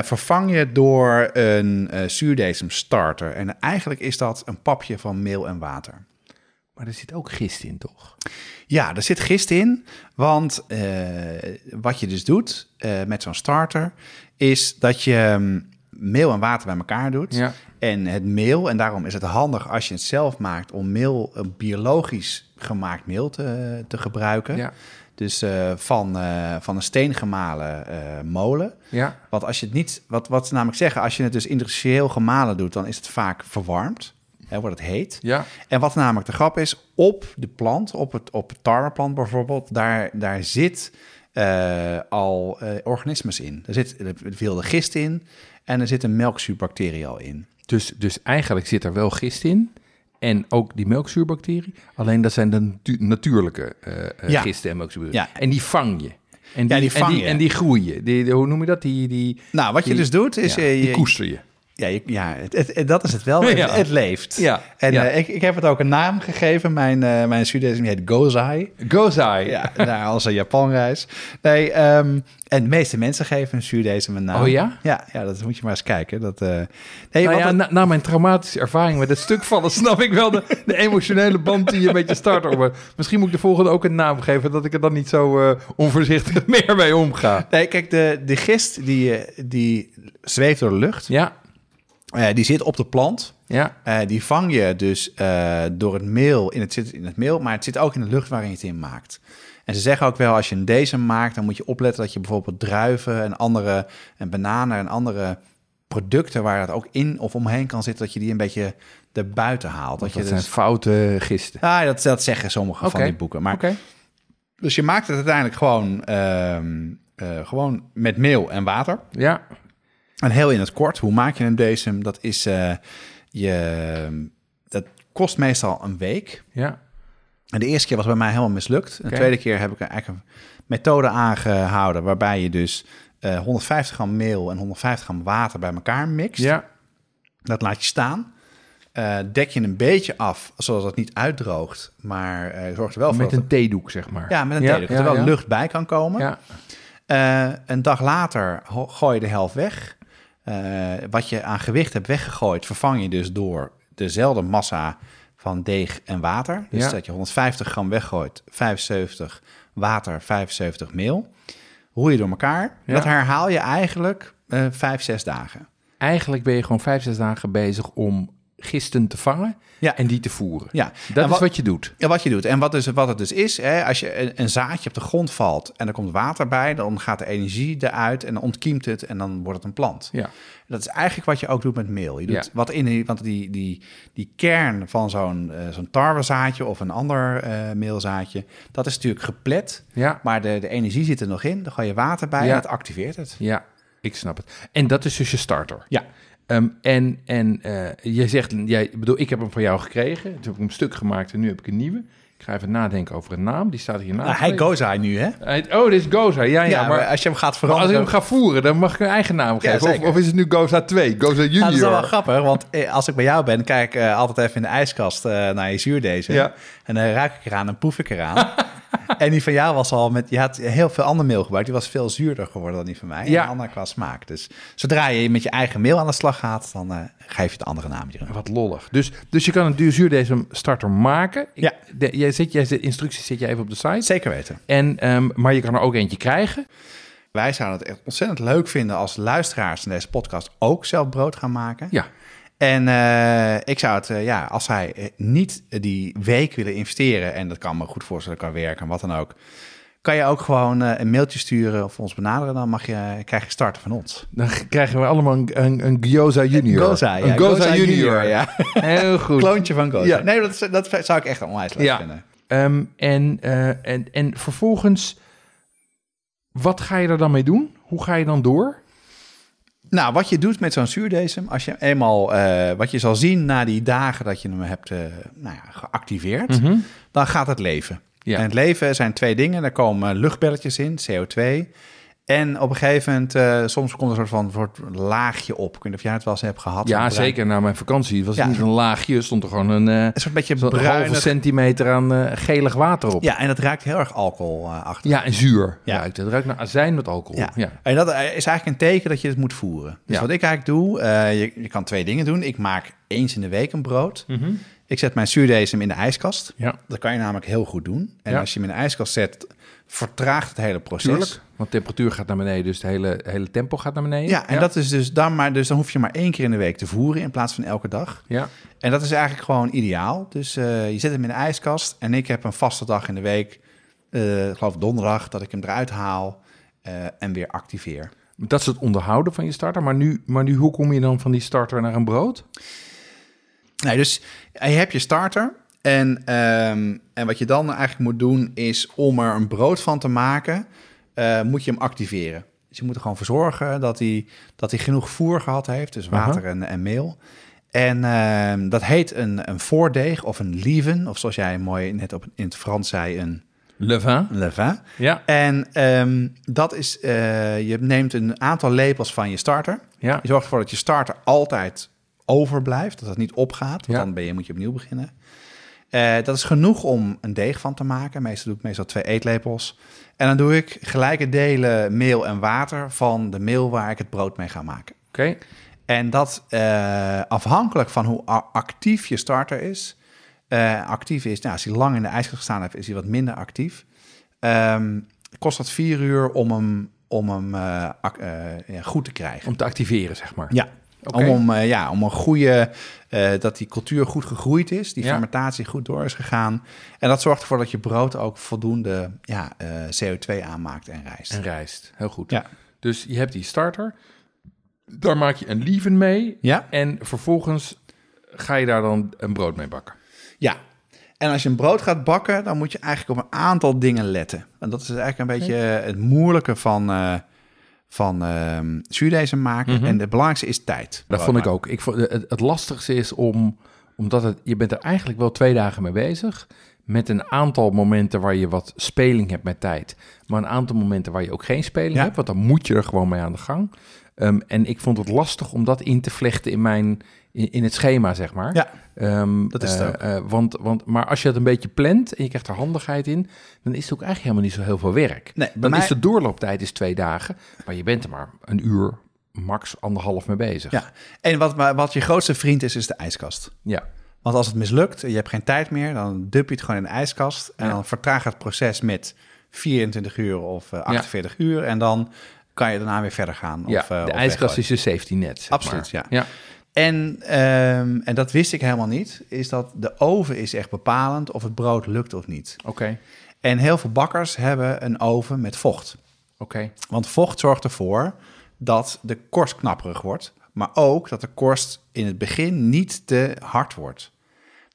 Speaker 2: Vervang je door een eh zuurdesem starter. En eigenlijk is dat een papje van meel en water.
Speaker 1: Maar er zit ook gist in, toch?
Speaker 2: Ja, er zit gist in. Want wat je dus doet met zo'n starter... is dat je mm, meel en water bij elkaar doet.
Speaker 1: Ja.
Speaker 2: En het meel, en daarom is het handig als je het zelf maakt... om meel, een biologisch gemaakt meel te, te gebruiken.
Speaker 1: Ja.
Speaker 2: Dus eh, van, eh, van een steengemalen eh molen.
Speaker 1: Ja.
Speaker 2: Want als je het niet... Wat, wat ze namelijk zeggen, als je het dus industrieel gemalen doet... dan is het vaak verwarmd. Hè, wordt het heet.
Speaker 1: Ja.
Speaker 2: En wat namelijk de grap is, op de plant, op het, op het tarweplant bijvoorbeeld, daar, daar zit eh, al eh, organismes in. Er zit wilde gist in en er zit een melkzuurbacterie al in.
Speaker 1: Dus, dus eigenlijk zit er wel gist in. en ook die melkzuurbacterie. Alleen dat zijn de natu- natuurlijke
Speaker 2: Ja.
Speaker 1: gisten en melkzuurbacteriën.
Speaker 2: Ja.
Speaker 1: En die vang je. En
Speaker 2: Ja, die
Speaker 1: en
Speaker 2: vang
Speaker 1: die,
Speaker 2: je.
Speaker 1: En die groeien. Die, die- hoe noem je dat? Die, die,
Speaker 2: Nou, wat je
Speaker 1: die-
Speaker 2: dus doet is...
Speaker 1: ja, die
Speaker 2: je-
Speaker 1: koester je.
Speaker 2: Ja, je- ja het, het- het- dat is het wel. Het,
Speaker 1: Ja.
Speaker 2: het leeft.
Speaker 1: Ja,
Speaker 2: En
Speaker 1: ja.
Speaker 2: eh, ik, ik heb het ook een naam gegeven. Mijn, eh mijn Zuurdesem heet Gozai.
Speaker 1: Gozai.
Speaker 2: Ja, naar onze Japanreis. Nee, ehm, en de meeste mensen geven een Zuurdesem een naam.
Speaker 1: Oh ja?
Speaker 2: Ja, ja, dat moet je maar eens kijken. Dat, eh, nee,
Speaker 1: Nou
Speaker 2: want
Speaker 1: ja,
Speaker 2: het-
Speaker 1: na, na mijn traumatische ervaring met het stuk vallen, snap ik wel de, de emotionele band die je met je start over. Misschien moet ik de volgende ook een naam geven, dat ik er dan niet zo eh, onvoorzichtig meer mee omga.
Speaker 2: nee, kijk, de, de gist die, die zweeft door de lucht.
Speaker 1: Ja,
Speaker 2: Eh, die zit op de plant.
Speaker 1: ja,
Speaker 2: Eh, die vang je dus eh, door het meel. In het zit in het meel, maar het zit ook in de lucht waarin je het in maakt. En ze zeggen ook wel, als je een deze maakt, dan moet je opletten dat je bijvoorbeeld druiven en andere en bananen en andere producten waar het ook in of omheen kan zitten, dat je die een beetje erbuiten haalt. Dat,
Speaker 1: dat
Speaker 2: je
Speaker 1: zijn
Speaker 2: dus,
Speaker 1: foute gisten.
Speaker 2: ja, dat, dat zeggen sommige van die boeken. Maar dus je maakt het uiteindelijk gewoon, ehm, eh, gewoon met meel en water.
Speaker 1: Ja,
Speaker 2: En heel in het kort, hoe maak je een decem? Dat is eh, je, dat kost meestal een week.
Speaker 1: ja,
Speaker 2: En de eerste keer was bij mij helemaal mislukt. De tweede keer heb ik eigenlijk een methode aangehouden waarbij je dus eh 150 gram meel en 150 gram water bij elkaar mixt.
Speaker 1: ja,
Speaker 2: Dat laat je staan. Eh, dek je een beetje af, zodat het niet uitdroogt, maar eh zorg er wel voor
Speaker 1: met
Speaker 2: dat
Speaker 1: een theedoek, zeg maar.
Speaker 2: ja, met een
Speaker 1: Ja,
Speaker 2: theedoek, dat er
Speaker 1: ja,
Speaker 2: wel
Speaker 1: ja.
Speaker 2: lucht bij kan komen.
Speaker 1: Ja,
Speaker 2: Eh, een dag later gooi je de helft weg. Eh, wat je aan gewicht hebt weggegooid, vervang je dus door dezelfde massa van deeg en water. Dus
Speaker 1: Ja.
Speaker 2: dat je 150 gram weggooit, 75 water, 75 meel. Roei je door elkaar.
Speaker 1: Ja.
Speaker 2: Dat herhaal je eigenlijk eh vijf, zes dagen.
Speaker 1: eigenlijk ben je gewoon vijf, zes dagen bezig om gisten te vangen
Speaker 2: Ja.
Speaker 1: en die te voeren.
Speaker 2: Ja.
Speaker 1: Dat is
Speaker 2: wat-
Speaker 1: je doet.
Speaker 2: Ja, wat je doet. En wat, dus, wat het dus is, hè, als je een, een zaadje op de grond valt en er komt water bij, dan gaat de energie eruit en dan ontkiemt het en dan wordt het een plant.
Speaker 1: Ja,
Speaker 2: Dat is eigenlijk wat je ook doet met meel. Je doet
Speaker 1: Ja.
Speaker 2: wat in die, want die, die, die kern van zo'n eh, zo'n tarwezaadje of een ander eh, meelzaadje, dat is natuurlijk geplet,
Speaker 1: ja,
Speaker 2: maar de, de energie zit er nog in. Dan gooi je water bij
Speaker 1: Ja.
Speaker 2: en het activeert het.
Speaker 1: ja, ik snap het. En dat is dus je starter.
Speaker 2: Ja.
Speaker 1: Ehm, en en eh, jij zegt, jij, ik bedoel, ik heb hem van jou gekregen. Toen heb ik hem een stuk gemaakt en nu heb ik een nieuwe. Ik ga even nadenken over een naam. Die staat hier naast
Speaker 2: Nou, hij hij nu, hè?
Speaker 1: Oh, dit is Goza. Ja, ja,
Speaker 2: Ja,
Speaker 1: maar,
Speaker 2: maar als je hem gaat veranderen...
Speaker 1: als ik hem ga voeren, dan mag ik een eigen naam
Speaker 2: Ja,
Speaker 1: geven. of, is het nu Goza 2, Goza Junior?
Speaker 2: Nou, dat is wel wel grappig, want eh, als ik bij jou ben, kijk ik eh, altijd even in de ijskast naar je zuurdezen.
Speaker 1: Ja.
Speaker 2: En dan ruik ik eraan en proef ik eraan. en die van jou was al met, je had heel veel ander meel gebruikt. Die was veel zuurder geworden dan die van mij.
Speaker 1: Ja.
Speaker 2: En ander qua smaak. Dus zodra je met je eigen meel aan de slag gaat, dan eh, geef je het andere naamje. eraan.
Speaker 1: Wat lollig. Dus, dus je kan een duurzuurdesem starter maken. Ik-
Speaker 2: Ja.
Speaker 1: De, jij zet, jij zet instructies zet je even op de site.
Speaker 2: Zeker weten.
Speaker 1: En, ehm, maar je kan er ook eentje krijgen.
Speaker 2: Wij zouden het echt ontzettend leuk vinden als luisteraars in deze podcast ook zelf brood gaan maken.
Speaker 1: Ja.
Speaker 2: En eh, ik zou het, eh, ja, als zij eh, niet die week willen investeren, en dat kan me goed voorstellen, kan werken en wat dan ook, kan je ook gewoon een mailtje sturen of ons benaderen. Dan mag je, krijg je starten van ons.
Speaker 1: Dan krijgen we allemaal een, een, een Gyoza Junior.
Speaker 2: Goza, ja.
Speaker 1: Een Goza,
Speaker 2: Goza
Speaker 1: Junior.
Speaker 2: ja.
Speaker 1: Heel goed.
Speaker 2: Kloontje van Goza.
Speaker 1: Ja.
Speaker 2: Nee, dat, dat zou ik echt onwijs leuk
Speaker 1: Ja.
Speaker 2: vinden.
Speaker 1: Ehm, en, en, en vervolgens, wat ga je er dan mee doen? Hoe ga je dan door?
Speaker 2: Nou, wat je doet met zo'n zuurdesem, als je eenmaal, eh, wat je zal zien na die dagen dat je hem hebt eh, nou ja, geactiveerd, dan gaat het leven.
Speaker 1: Ja.
Speaker 2: En het leven zijn twee dingen. Er komen luchtbelletjes in, CO2. En op een gegeven moment, eh, soms komt er een soort van soort laagje op. Ik weet of jij het wel eens hebt gehad.
Speaker 1: Ja, zeker. Na mijn vakantie was het
Speaker 2: Ja.
Speaker 1: niet een laagje. stond er gewoon een, eh
Speaker 2: Een soort beetje
Speaker 1: zo'n halve centimeter aan eh, gelig water op.
Speaker 2: Ja, en dat ruikt heel erg alcoholachtig.
Speaker 1: Ja, en zuur
Speaker 2: Ja.
Speaker 1: ruikt. Het ruikt naar azijn met alcohol.
Speaker 2: Ja.
Speaker 1: Ja.
Speaker 2: En dat is eigenlijk een teken dat je het moet voeren. Dus
Speaker 1: Ja.
Speaker 2: wat ik eigenlijk doe, je, je kan twee dingen doen. Ik maak eens in de week een brood.
Speaker 1: Mhm.
Speaker 2: Ik zet mijn zuurdesem in de ijskast.
Speaker 1: Ja,
Speaker 2: Dat kan je namelijk heel goed doen. En als je hem in de ijskast zet, vertraagt het hele proces.
Speaker 1: tuurlijk. Want temperatuur gaat naar beneden, dus het hele, hele tempo gaat naar beneden.
Speaker 2: Ja, en Dat is dus dan maar, dus dan hoef je maar één keer in de week te voeren in plaats van elke dag.
Speaker 1: Ja,
Speaker 2: En dat is eigenlijk gewoon ideaal. Dus eh, je zet hem in de ijskast en ik heb een vaste dag in de week, eh, ik geloof donderdag, dat ik hem eruit haal eh, en weer activeer.
Speaker 1: dat is het onderhouden van je starter. Maar nu, maar nu, hoe kom je dan van die starter naar een brood?
Speaker 2: Nee, dus je hebt je starter. En, ehm, en wat je dan eigenlijk moet doen, is om er een brood van te maken, eh, moet je hem activeren. Dus je moet er gewoon voor zorgen dat hij, dat hij genoeg voer gehad heeft, dus water en, en meel. En ehm, dat heet een, een voordeeg of een lieven, of zoals jij mooi net op, in het Frans zei, een
Speaker 1: Le vin.
Speaker 2: levain.
Speaker 1: Ja.
Speaker 2: En ehm, dat is, eh, je neemt een aantal lepels van je starter.
Speaker 1: Ja.
Speaker 2: Je zorgt ervoor dat je starter altijd overblijft, dat het niet opgaat, want
Speaker 1: Ja.
Speaker 2: dan ben je, moet je opnieuw beginnen. Eh, dat is genoeg om een deeg van te maken. Meestal doe ik meestal twee eetlepels. En dan doe ik gelijke delen meel en water van de meel waar ik het brood mee ga maken.
Speaker 1: Oké.
Speaker 2: En dat eh, afhankelijk van hoe actief je starter is. eh, actief is, nou, als hij lang in de ijskast gestaan heeft, is hij wat minder actief. Ehm, kost dat vier uur om hem, om hem ja, goed te krijgen.
Speaker 1: Om te activeren, zeg maar.
Speaker 2: Ja,
Speaker 1: Oké.
Speaker 2: om, om, eh, ja, om een goede, eh, dat die cultuur goed gegroeid is, die
Speaker 1: Ja.
Speaker 2: fermentatie goed door is gegaan. En dat zorgt ervoor dat je brood ook voldoende ja, eh, CO2 aanmaakt en rijst.
Speaker 1: En rijst. Heel goed.
Speaker 2: Ja.
Speaker 1: Dus je hebt die starter. Daar maak je een lieven mee.
Speaker 2: Ja,
Speaker 1: En vervolgens ga je daar dan een brood mee bakken.
Speaker 2: ja. En als je een brood gaat bakken, dan moet je eigenlijk op een aantal dingen letten. En dat is eigenlijk een beetje het moeilijke van, van ehm zuurdezen maken.
Speaker 1: Mhm.
Speaker 2: En het belangrijkste is tijd.
Speaker 1: Dat vond ik ook. Ik vond, het, het lastigste is om, omdat het, je bent er eigenlijk wel twee dagen mee bezig. Met een aantal momenten waar je wat speling hebt met tijd. Maar een aantal momenten waar je ook geen speling
Speaker 2: Ja.
Speaker 1: hebt. Want dan moet je er gewoon mee aan de gang. Ehm, en ik vond het lastig om dat in te vlechten in, mijn, in, in het schema, zeg maar.
Speaker 2: Ja,
Speaker 1: Ehm,
Speaker 2: dat is het
Speaker 1: eh,
Speaker 2: ook.
Speaker 1: eh, want, want, maar als je het een beetje plant en je krijgt er handigheid in, dan is het ook eigenlijk helemaal niet zo heel veel werk.
Speaker 2: Nee,
Speaker 1: dan
Speaker 2: mij-
Speaker 1: is de doorlooptijd is twee dagen, maar je bent er maar een uur, max anderhalf mee bezig.
Speaker 2: ja. En wat, wat je grootste vriend is, is de ijskast.
Speaker 1: ja.
Speaker 2: Want als het mislukt en je hebt geen tijd meer, dan dump je het gewoon in de ijskast. En
Speaker 1: Ja.
Speaker 2: dan vertraagt het proces met 24 uur of eh, 48 uur. En dan kan je daarna weer verder gaan.
Speaker 1: Ja,
Speaker 2: of, eh,
Speaker 1: de
Speaker 2: of
Speaker 1: ijskast is je safety net.
Speaker 2: Absoluut,
Speaker 1: maar.
Speaker 2: ja.
Speaker 1: ja.
Speaker 2: En, ehm, en dat wist ik helemaal niet, is dat de oven is echt bepalend of het brood lukt of niet.
Speaker 1: Oké,
Speaker 2: En heel veel bakkers hebben een oven met vocht.
Speaker 1: oké.
Speaker 2: Want vocht zorgt ervoor dat de korst knapperig wordt, maar ook dat de korst in het begin niet te hard wordt.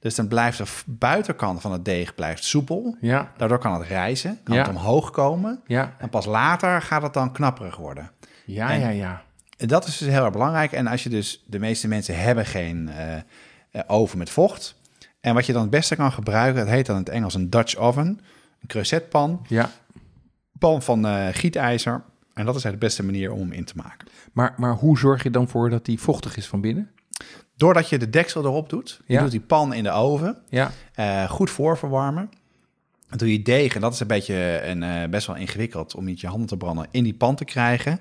Speaker 2: Dus dan blijft de buitenkant van het deeg blijft soepel.
Speaker 1: Ja,
Speaker 2: Daardoor kan het rijzen, kan
Speaker 1: Ja.
Speaker 2: het omhoog komen.
Speaker 1: ja,
Speaker 2: En pas later gaat het dan knapperig worden.
Speaker 1: ja,
Speaker 2: En-
Speaker 1: ja, ja.
Speaker 2: En dat is dus heel erg belangrijk. En als je dus, de meeste mensen hebben geen eh, eh, oven met vocht. En wat je dan het beste kan gebruiken, dat heet dan in het Engels een Dutch oven. Een creusetpan,
Speaker 1: ja.
Speaker 2: pan van eh, gietijzer. En dat is eigenlijk de beste manier om hem in te maken.
Speaker 1: Maar, maar hoe zorg je dan voor dat die vochtig is van binnen?
Speaker 2: Doordat je de deksel erop doet, je
Speaker 1: Ja.
Speaker 2: doet die pan in de oven,
Speaker 1: Ja,
Speaker 2: eh, goed voorverwarmen. Dan doe je deeg, en dat is een beetje een, eh, best wel ingewikkeld om niet je handen te branden, in die pan te krijgen.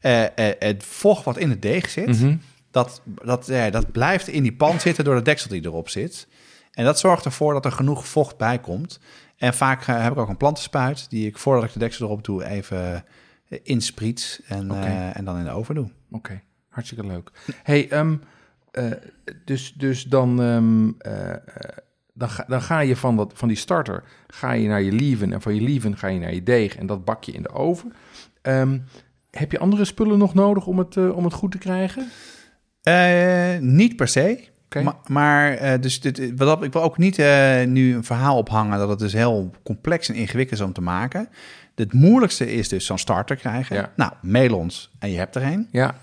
Speaker 2: Eh, het vocht wat in het deeg zit,
Speaker 1: Mhm.
Speaker 2: dat, dat, eh, dat blijft in die pan zitten door de deksel die erop zit. En dat zorgt ervoor dat er genoeg vocht bij komt. En vaak heb ik ook een plantenspuit die ik voordat ik de deksel erop doe even inspriets en, en dan in de oven doe.
Speaker 1: Oké, hartstikke leuk. Hey, ehm, eh, dus, dus dan, ehm, eh, eh, dan, ga, dan ga je van, dat, van die starter ga je naar je lieven en van je lieven ga je naar je deeg en dat bak je in de oven. Ehm, heb je andere spullen nog nodig om het, om het goed te krijgen?
Speaker 2: Niet per se. Maar dus dit, wat dat, ik wil ook niet nu een verhaal ophangen dat het dus heel complex en ingewikkeld is om te maken. Het moeilijkste is dus zo'n starter krijgen.
Speaker 1: Ja.
Speaker 2: Nou, mail ons en je hebt er een.
Speaker 1: Ja,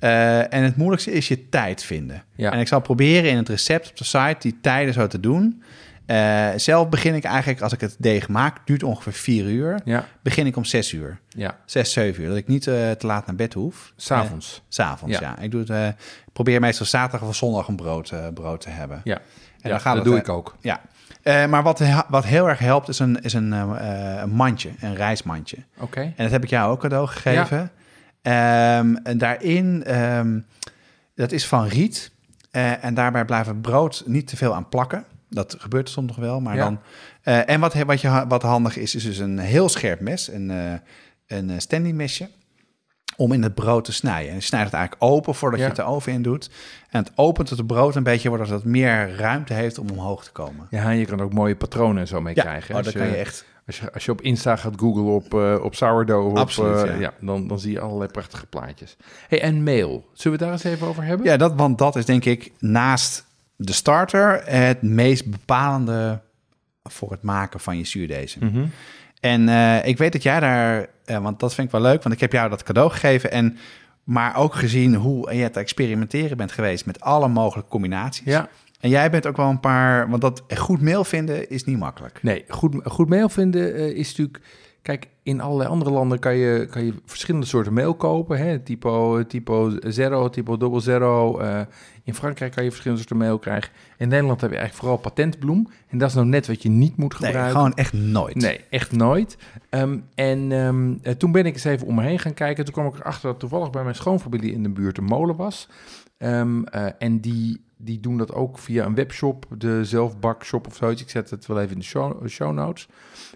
Speaker 2: Eh, en het moeilijkste is je tijd vinden.
Speaker 1: Ja.
Speaker 2: En ik zal proberen in het recept op de site die tijden zo te doen. Eh, zelf begin ik eigenlijk, als ik het deeg maak, duurt ongeveer vier uur.
Speaker 1: ja,
Speaker 2: Begin ik om zes uur.
Speaker 1: ja.
Speaker 2: Zes, zeven uur. Dat ik niet eh, te laat naar bed hoef.
Speaker 1: S'avonds.
Speaker 2: Eh, S'avonds,
Speaker 1: Ja.
Speaker 2: ja. Ik doe het, ik probeer meestal zaterdag of zondag een brood, brood te hebben.
Speaker 1: Ja,
Speaker 2: En
Speaker 1: ja
Speaker 2: dan gaat
Speaker 1: dat
Speaker 2: het,
Speaker 1: doe ik ook.
Speaker 2: Ja. Maar wat, wat heel erg helpt is een, is een, een mandje, een reismandje.
Speaker 1: Oké,
Speaker 2: En dat heb ik jou ook cadeau gegeven. Ehm, en daarin, ehm, dat is van riet. Eh, en daarbij blijft het brood niet te veel aan plakken. Dat gebeurt soms nog wel, maar
Speaker 1: Ja.
Speaker 2: dan... eh, en wat, wat, je, wat handig is, is dus een heel scherp mes, een, eh een Stanley mesje, om in het brood te snijden. En je snijdt het eigenlijk open voordat
Speaker 1: Ja.
Speaker 2: je het de oven in doet. En het opent het brood een beetje, waardoor het meer ruimte heeft om omhoog te komen.
Speaker 1: ja, en je kan ook mooie patronen en zo mee
Speaker 2: Ja,
Speaker 1: krijgen.
Speaker 2: oh, dat
Speaker 1: je-
Speaker 2: kan je echt...
Speaker 1: Als je, als je op Insta gaat googlen op, eh, op sourdough,
Speaker 2: Absoluut,
Speaker 1: op, eh,
Speaker 2: ja.
Speaker 1: dan, dan zie je allerlei prachtige plaatjes. Hey, en mail, zullen we het daar eens even over hebben?
Speaker 2: Ja, dat, want dat is denk ik naast de starter het meest bepalende voor het maken van je zuurdezen.
Speaker 1: Mhm.
Speaker 2: En eh, ik weet dat jij daar, want dat vind ik wel leuk, want ik heb jou dat cadeau gegeven. En Maar ook gezien hoe je het experimenteren bent geweest met alle mogelijke combinaties.
Speaker 1: Ja.
Speaker 2: En jij bent ook wel een paar, want dat goed meel vinden is niet makkelijk.
Speaker 1: Nee, goed, goed mail vinden eh, is natuurlijk... Kijk, in allerlei andere landen kan je, kan je verschillende soorten mail kopen. Hè? Typo, typo zero, typo double zero. Eh, in Frankrijk kan je verschillende soorten mail krijgen. In Nederland heb je eigenlijk vooral patentbloem. En dat is nou net wat je niet moet
Speaker 2: Nee,
Speaker 1: gebruiken.
Speaker 2: gewoon echt nooit.
Speaker 1: Nee, echt nooit. Ehm, en ehm, eh, toen ben ik eens even om me heen gaan kijken. Toen kwam ik erachter dat toevallig bij mijn schoonfamilie in de buurt een molen was. Ehm, eh, en die, die doen dat ook via een webshop, de zelfbakshop of zoiets. Ik zet het wel even in de show, show notes.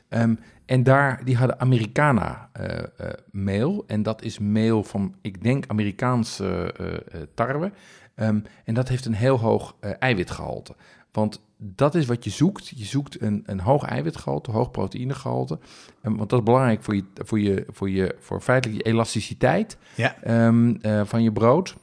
Speaker 1: Ehm, en daar, die hadden Americana eh, mail. En dat is mail van, ik denk, Amerikaanse tarwe. Ehm, en dat heeft een heel hoog eh, eiwitgehalte. Want dat is wat je zoekt. Je zoekt een, een hoog eiwitgehalte, hoog proteïnegehalte. Um, want dat is belangrijk voor, je, voor, je, voor, je, voor feitelijk je elasticiteit
Speaker 2: Ja.
Speaker 1: van je brood.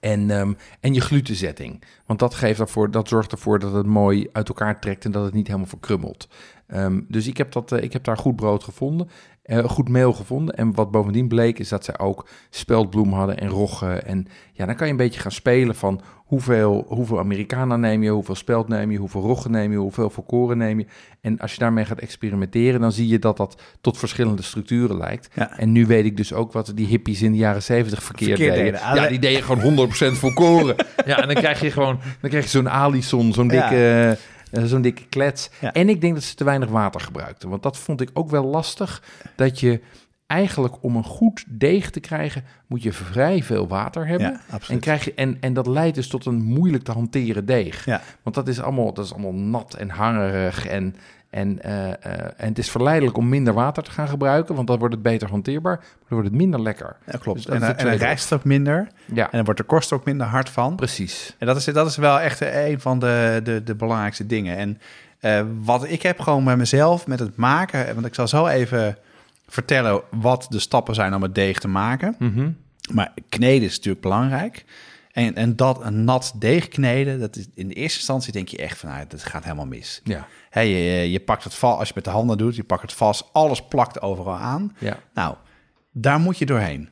Speaker 1: En, ehm, en je glutenzetting. Want dat, geeft ervoor, dat zorgt ervoor dat het mooi uit elkaar trekt en dat het niet helemaal verkrummelt. Ehm, dus ik heb, dat, eh, ik heb daar goed brood gevonden, eh, goed meel gevonden. En wat bovendien bleek is dat zij ook speldbloem hadden en roggen. En ja, dan kan je een beetje gaan spelen van hoeveel, hoeveel Americana neem je, hoeveel speld neem je, hoeveel roggen neem je, hoeveel volkoren neem je. En als je daarmee gaat experimenteren, dan zie je dat dat tot verschillende structuren lijkt.
Speaker 2: Ja.
Speaker 1: En nu weet ik dus ook wat die hippies in de jaren zeventig verkeerd,
Speaker 2: Verkeerd
Speaker 1: deden.
Speaker 2: deden.
Speaker 1: Ja, die deden gewoon 100% volkoren. ja, en dan krijg je gewoon dan krijg je zo'n Alison, zo'n
Speaker 2: Ja.
Speaker 1: dikke, eh, zo'n dikke klets.
Speaker 2: Ja.
Speaker 1: En ik denk dat ze te weinig water gebruikten. Want dat vond ik ook wel lastig. Dat je eigenlijk om een goed deeg te krijgen, moet je vrij veel water hebben.
Speaker 2: Ja,
Speaker 1: en, krijg je, en, en dat leidt dus tot een moeilijk te hanteren deeg.
Speaker 2: Ja.
Speaker 1: Want dat is allemaal, dat is allemaal nat en hangerig. En, en, eh, eh, en het is verleidelijk om minder water te gaan gebruiken, want dan wordt het beter hanteerbaar. Maar dan wordt het minder lekker.
Speaker 2: Ja, klopt.
Speaker 1: Dus
Speaker 2: en en
Speaker 1: tweede.
Speaker 2: rijst het ook minder.
Speaker 1: Ja,
Speaker 2: En dan wordt de kost ook minder hard van.
Speaker 1: precies.
Speaker 2: En dat is, dat is wel echt een van de, de, de belangrijkste dingen. En eh, wat ik heb gewoon met mezelf, met het maken... Want ik zal zo even vertellen wat de stappen zijn om het deeg te maken.
Speaker 1: Mhm.
Speaker 2: Maar kneden is natuurlijk belangrijk. En, en dat een nat deeg kneden, dat is in de eerste instantie denk je echt van, nou, dat gaat helemaal mis.
Speaker 1: Ja,
Speaker 2: Hè, je, je pakt het vast, als je het met de handen doet, je pakt het vast, alles plakt overal aan.
Speaker 1: ja.
Speaker 2: Nou, daar moet je doorheen.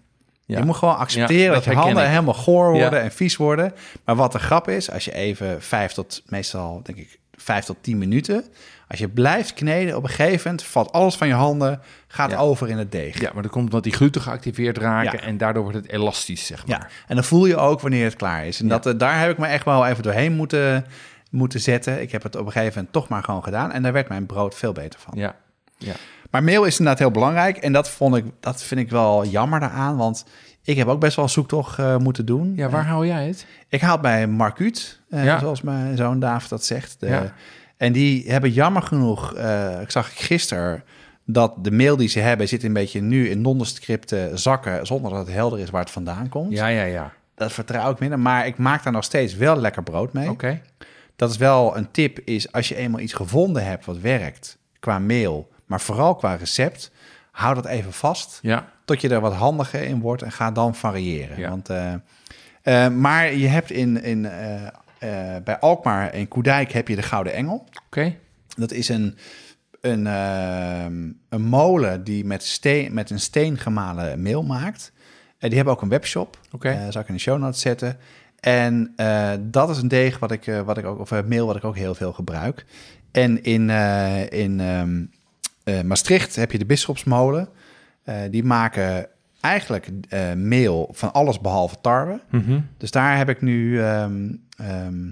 Speaker 1: Ja.
Speaker 2: Je moet gewoon accepteren
Speaker 1: Ja,
Speaker 2: dat,
Speaker 1: dat
Speaker 2: je handen
Speaker 1: ik.
Speaker 2: helemaal goor worden
Speaker 1: Ja.
Speaker 2: en vies worden. Maar wat de grap is, als je even vijf tot, meestal denk ik, vijf tot tien minuten... Als je blijft kneden, op een gegeven moment valt alles van je handen, gaat
Speaker 1: Ja.
Speaker 2: over in het deeg.
Speaker 1: Ja, maar dan komt omdat die gluten geactiveerd raken
Speaker 2: Ja.
Speaker 1: en daardoor wordt het elastisch, zeg maar.
Speaker 2: Ja, en dan voel je ook wanneer het klaar is. En dat, eh, daar heb ik me echt wel even doorheen moeten, moeten zetten. Ik heb het op een gegeven moment toch maar gewoon gedaan. En daar werd mijn brood veel beter van.
Speaker 1: Ja, ja.
Speaker 2: Maar meel is inderdaad heel belangrijk. En dat, vond ik, dat vind ik wel jammer daaraan. Want ik heb ook best wel een zoektocht eh, moeten doen.
Speaker 1: ja waar hou jij het?
Speaker 2: Ik haal het bij Marcuut,
Speaker 1: Ja.
Speaker 2: zoals mijn zoon David dat zegt. De-
Speaker 1: Ja.
Speaker 2: En die hebben jammer genoeg, eh, ik zag gisteren, dat de mail die ze hebben zit een beetje nu in nondescripte zakken, zonder dat het helder is waar het vandaan komt.
Speaker 1: Ja, ja, ja.
Speaker 2: Dat vertrouw ik minder, maar ik maak daar nog steeds wel lekker brood mee.
Speaker 1: Oké.
Speaker 2: Dat is wel een tip, is als je eenmaal iets gevonden hebt wat werkt, qua mail, maar vooral qua recept, hou dat even vast
Speaker 1: Ja,
Speaker 2: tot je er wat handiger in wordt en ga dan variëren.
Speaker 1: Ja.
Speaker 2: Want, eh, eh, maar je hebt in, in, eh, bij Alkmaar en Koedijk heb je de Gouden Engel.
Speaker 1: oké.
Speaker 2: Dat is een, een, ehm, een molen die met, steen, met een steen gemalen meel maakt. En die hebben ook een webshop.
Speaker 1: Oké.
Speaker 2: Eh, zal ik in de show notes zetten. En eh, dat is een deeg wat ik, wat ik ook, of meel wat ik ook heel veel gebruik. En in, in ehm, eh, Maastricht heb je de Bisschopsmolen. Die maken eigenlijk eh, meel van alles behalve tarwe.
Speaker 1: Mhm.
Speaker 2: Dus daar heb ik nu, ehm, ehm,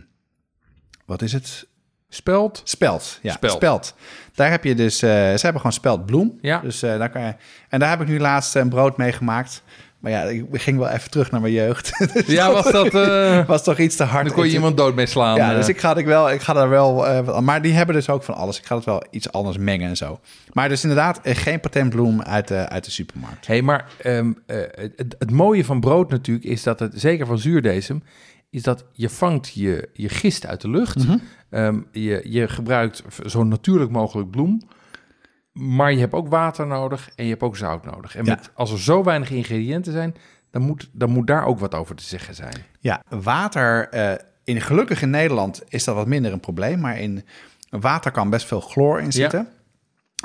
Speaker 2: wat is het?
Speaker 1: Speld?
Speaker 2: Speld. Ja,
Speaker 1: Speld.
Speaker 2: speld. Daar heb je dus, eh, ze hebben gewoon speldbloem.
Speaker 1: Ja.
Speaker 2: Dus eh, daar kan je, en daar heb ik nu laatst een brood mee gemaakt. Maar ja, ik ging wel even terug naar mijn jeugd. Dus
Speaker 1: Ja, was dat... eh
Speaker 2: was toch iets te hard.
Speaker 1: dan kon je iemand dood mee slaan.
Speaker 2: Ja,
Speaker 1: eh.
Speaker 2: dus ik ga, ik wel, ik ga daar wel... aan- maar die hebben dus ook van alles. Ik ga het wel iets anders mengen en zo. Maar dus inderdaad geen patentbloem uit de, uit de supermarkt.
Speaker 1: hey, maar ehm, eh, het, het mooie van brood natuurlijk is dat het, zeker van zuurdesem, is dat je vangt je, je gist uit de lucht.
Speaker 2: Mhm.
Speaker 1: Ehm, je, je gebruikt zo natuurlijk mogelijk bloem. Maar je hebt ook water nodig en je hebt ook zout nodig. En
Speaker 2: Ja.
Speaker 1: met, als er zo weinig ingrediënten zijn, dan moet, dan moet daar ook wat over te zeggen zijn.
Speaker 2: Ja, water... eh, in, gelukkig in Nederland is dat wat minder een probleem. Maar in water kan best veel chloor in zitten.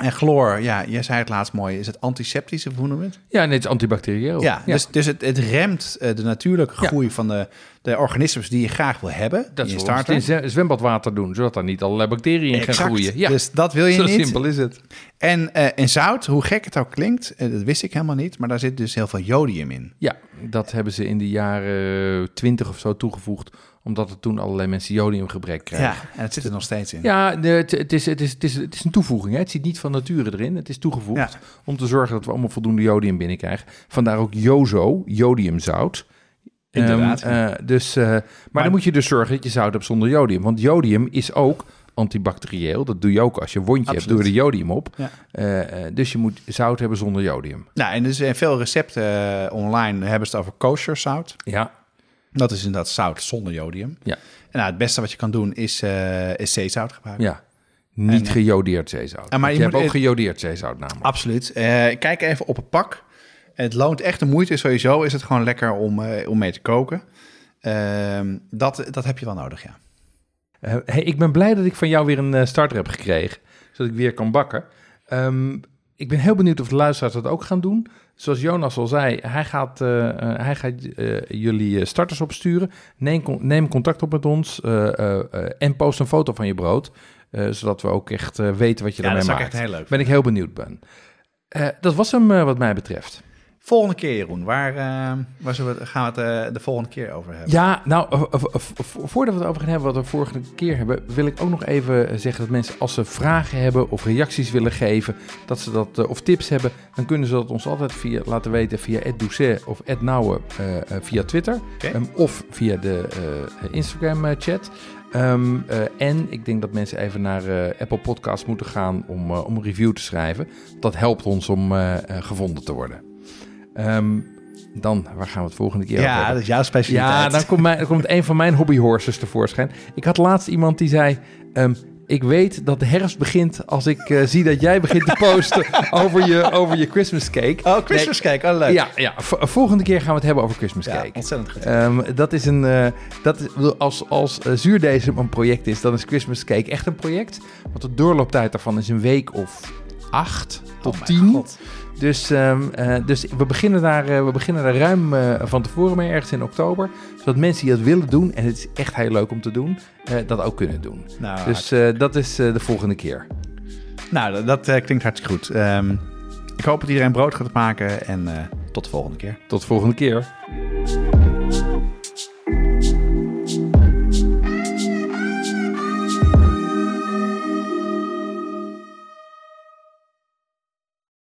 Speaker 2: En chloor, ja, je zei het laatst mooi, is het antiseptisch of hoe noem je het?
Speaker 1: Ja, nee, het is antibacterieel.
Speaker 2: Ja, dus, dus het, het remt eh, de natuurlijke
Speaker 1: Ja.
Speaker 2: groei van de, de organismes die je graag wil hebben
Speaker 1: Dat
Speaker 2: in
Speaker 1: is
Speaker 2: je
Speaker 1: in zwe- zwembadwater doen, zodat er niet allerlei bacteriën in gaan groeien. Ja,
Speaker 2: Dus dat wil je
Speaker 1: zo
Speaker 2: niet.
Speaker 1: simpel is het.
Speaker 2: En eh, in zout, hoe gek het ook klinkt, eh, dat wist ik helemaal niet, maar daar zit dus heel veel jodium in.
Speaker 1: Ja, dat hebben ze in de jaren twintig of zo toegevoegd, omdat er toen allerlei mensen jodiumgebrek kregen.
Speaker 2: Ja, en het zit er nog steeds in.
Speaker 1: Ja, de- het, het, is, het, is, het, is, het is een toevoeging. Hè? Het zit niet van nature erin. Het is toegevoegd
Speaker 2: Ja.
Speaker 1: om te zorgen dat we allemaal voldoende jodium binnenkrijgen. Vandaar ook Jozo, jodiumzout.
Speaker 2: Inderdaad.
Speaker 1: Ehm, eh, dus, eh, maar, dan moet je dus zorgen dat je zout hebt zonder jodium. Want jodium is ook antibacterieel. Dat doe je ook als je een wondje hebt, doe je er jodium op.
Speaker 2: Ja.
Speaker 1: Eh, dus je moet zout hebben zonder jodium.
Speaker 2: Nou, en dus in veel recepten online hebben ze het over kosher zout.
Speaker 1: Ja,
Speaker 2: Dat is inderdaad zout zonder jodium.
Speaker 1: Ja.
Speaker 2: En nou, het beste wat je kan doen is, eh, is zeezout gebruiken.
Speaker 1: ja. Niet
Speaker 2: En,
Speaker 1: gejodeerd zeezout.
Speaker 2: maar
Speaker 1: Want
Speaker 2: je
Speaker 1: je,
Speaker 2: moet
Speaker 1: hebt ook gejodeerd zeezout namelijk.
Speaker 2: Absoluut. Kijk even op het pak. Het loont echt de moeite. Sowieso is het gewoon lekker om, eh, om mee te koken. Ehm, dat, dat heb je wel nodig, ja.
Speaker 1: Eh, hey, ik ben blij dat ik van jou weer een eh, starter heb gekregen, zodat ik weer kan bakken. Ehm, ik ben heel benieuwd of de luisteraars dat ook gaan doen. Zoals Jonas al zei, hij gaat, hij gaat jullie starters opsturen. Neem, neem contact op met ons en post een foto van je brood. zodat we ook echt weten wat je
Speaker 2: Ja, dat
Speaker 1: daarmee
Speaker 2: zou ik
Speaker 1: maakt.
Speaker 2: echt heel leuk
Speaker 1: Ben ik heel benieuwd ben. Dat was hem wat mij betreft.
Speaker 2: Volgende keer, Jeroen. Waar, eh, waar zullen we, gaan we het eh, de volgende keer over hebben?
Speaker 1: Ja, nou, eh, vo- voordat we het over gaan hebben wat we vorige keer hebben, wil ik ook nog even zeggen dat mensen, als ze vragen hebben of reacties willen geven, dat ze dat, of tips hebben, dan kunnen ze dat ons altijd via, laten weten via @doucet of eh, via Twitter ehm, of via de eh, Instagram eh, chat. Ehm, eh, en ik denk dat mensen even naar Apple Podcasts moeten gaan om, om een review te schrijven. Dat helpt ons om gevonden te worden. Ehm, dan, waar gaan we het volgende keer over
Speaker 2: Ja, dat is jouw specialiteit.
Speaker 1: Ja, dan komt, mijn, dan komt een van mijn hobbyhorses tevoorschijn. Ik had laatst iemand die zei... ehm, ik weet dat de herfst begint als ik eh, zie dat jij begint te posten over, je, over je Christmas cake.
Speaker 2: Oh, Christmas cake. Oh, leuk.
Speaker 1: Ja, ja volgende keer gaan we het hebben over Christmas
Speaker 2: Ja,
Speaker 1: cake.
Speaker 2: ontzettend goed.
Speaker 1: Ehm, dat is een, eh, dat is, als, als eh, zuurdesem een project is, dan is Christmas cake echt een project. Want de doorlooptijd daarvan is een week of acht tot
Speaker 2: Oh
Speaker 1: tien.
Speaker 2: God.
Speaker 1: Dus, ehm, eh, dus we, beginnen daar, eh, we beginnen daar ruim eh, van tevoren mee, ergens in oktober. Zodat mensen die dat willen doen, en het is echt heel leuk om te doen, dat ook kunnen doen.
Speaker 2: Nou,
Speaker 1: Dus dat is de volgende keer.
Speaker 2: nou dat, dat, klinkt hartstikke goed. Ehm, ik hoop dat iedereen brood gaat maken en tot de volgende keer.
Speaker 1: Tot de volgende keer.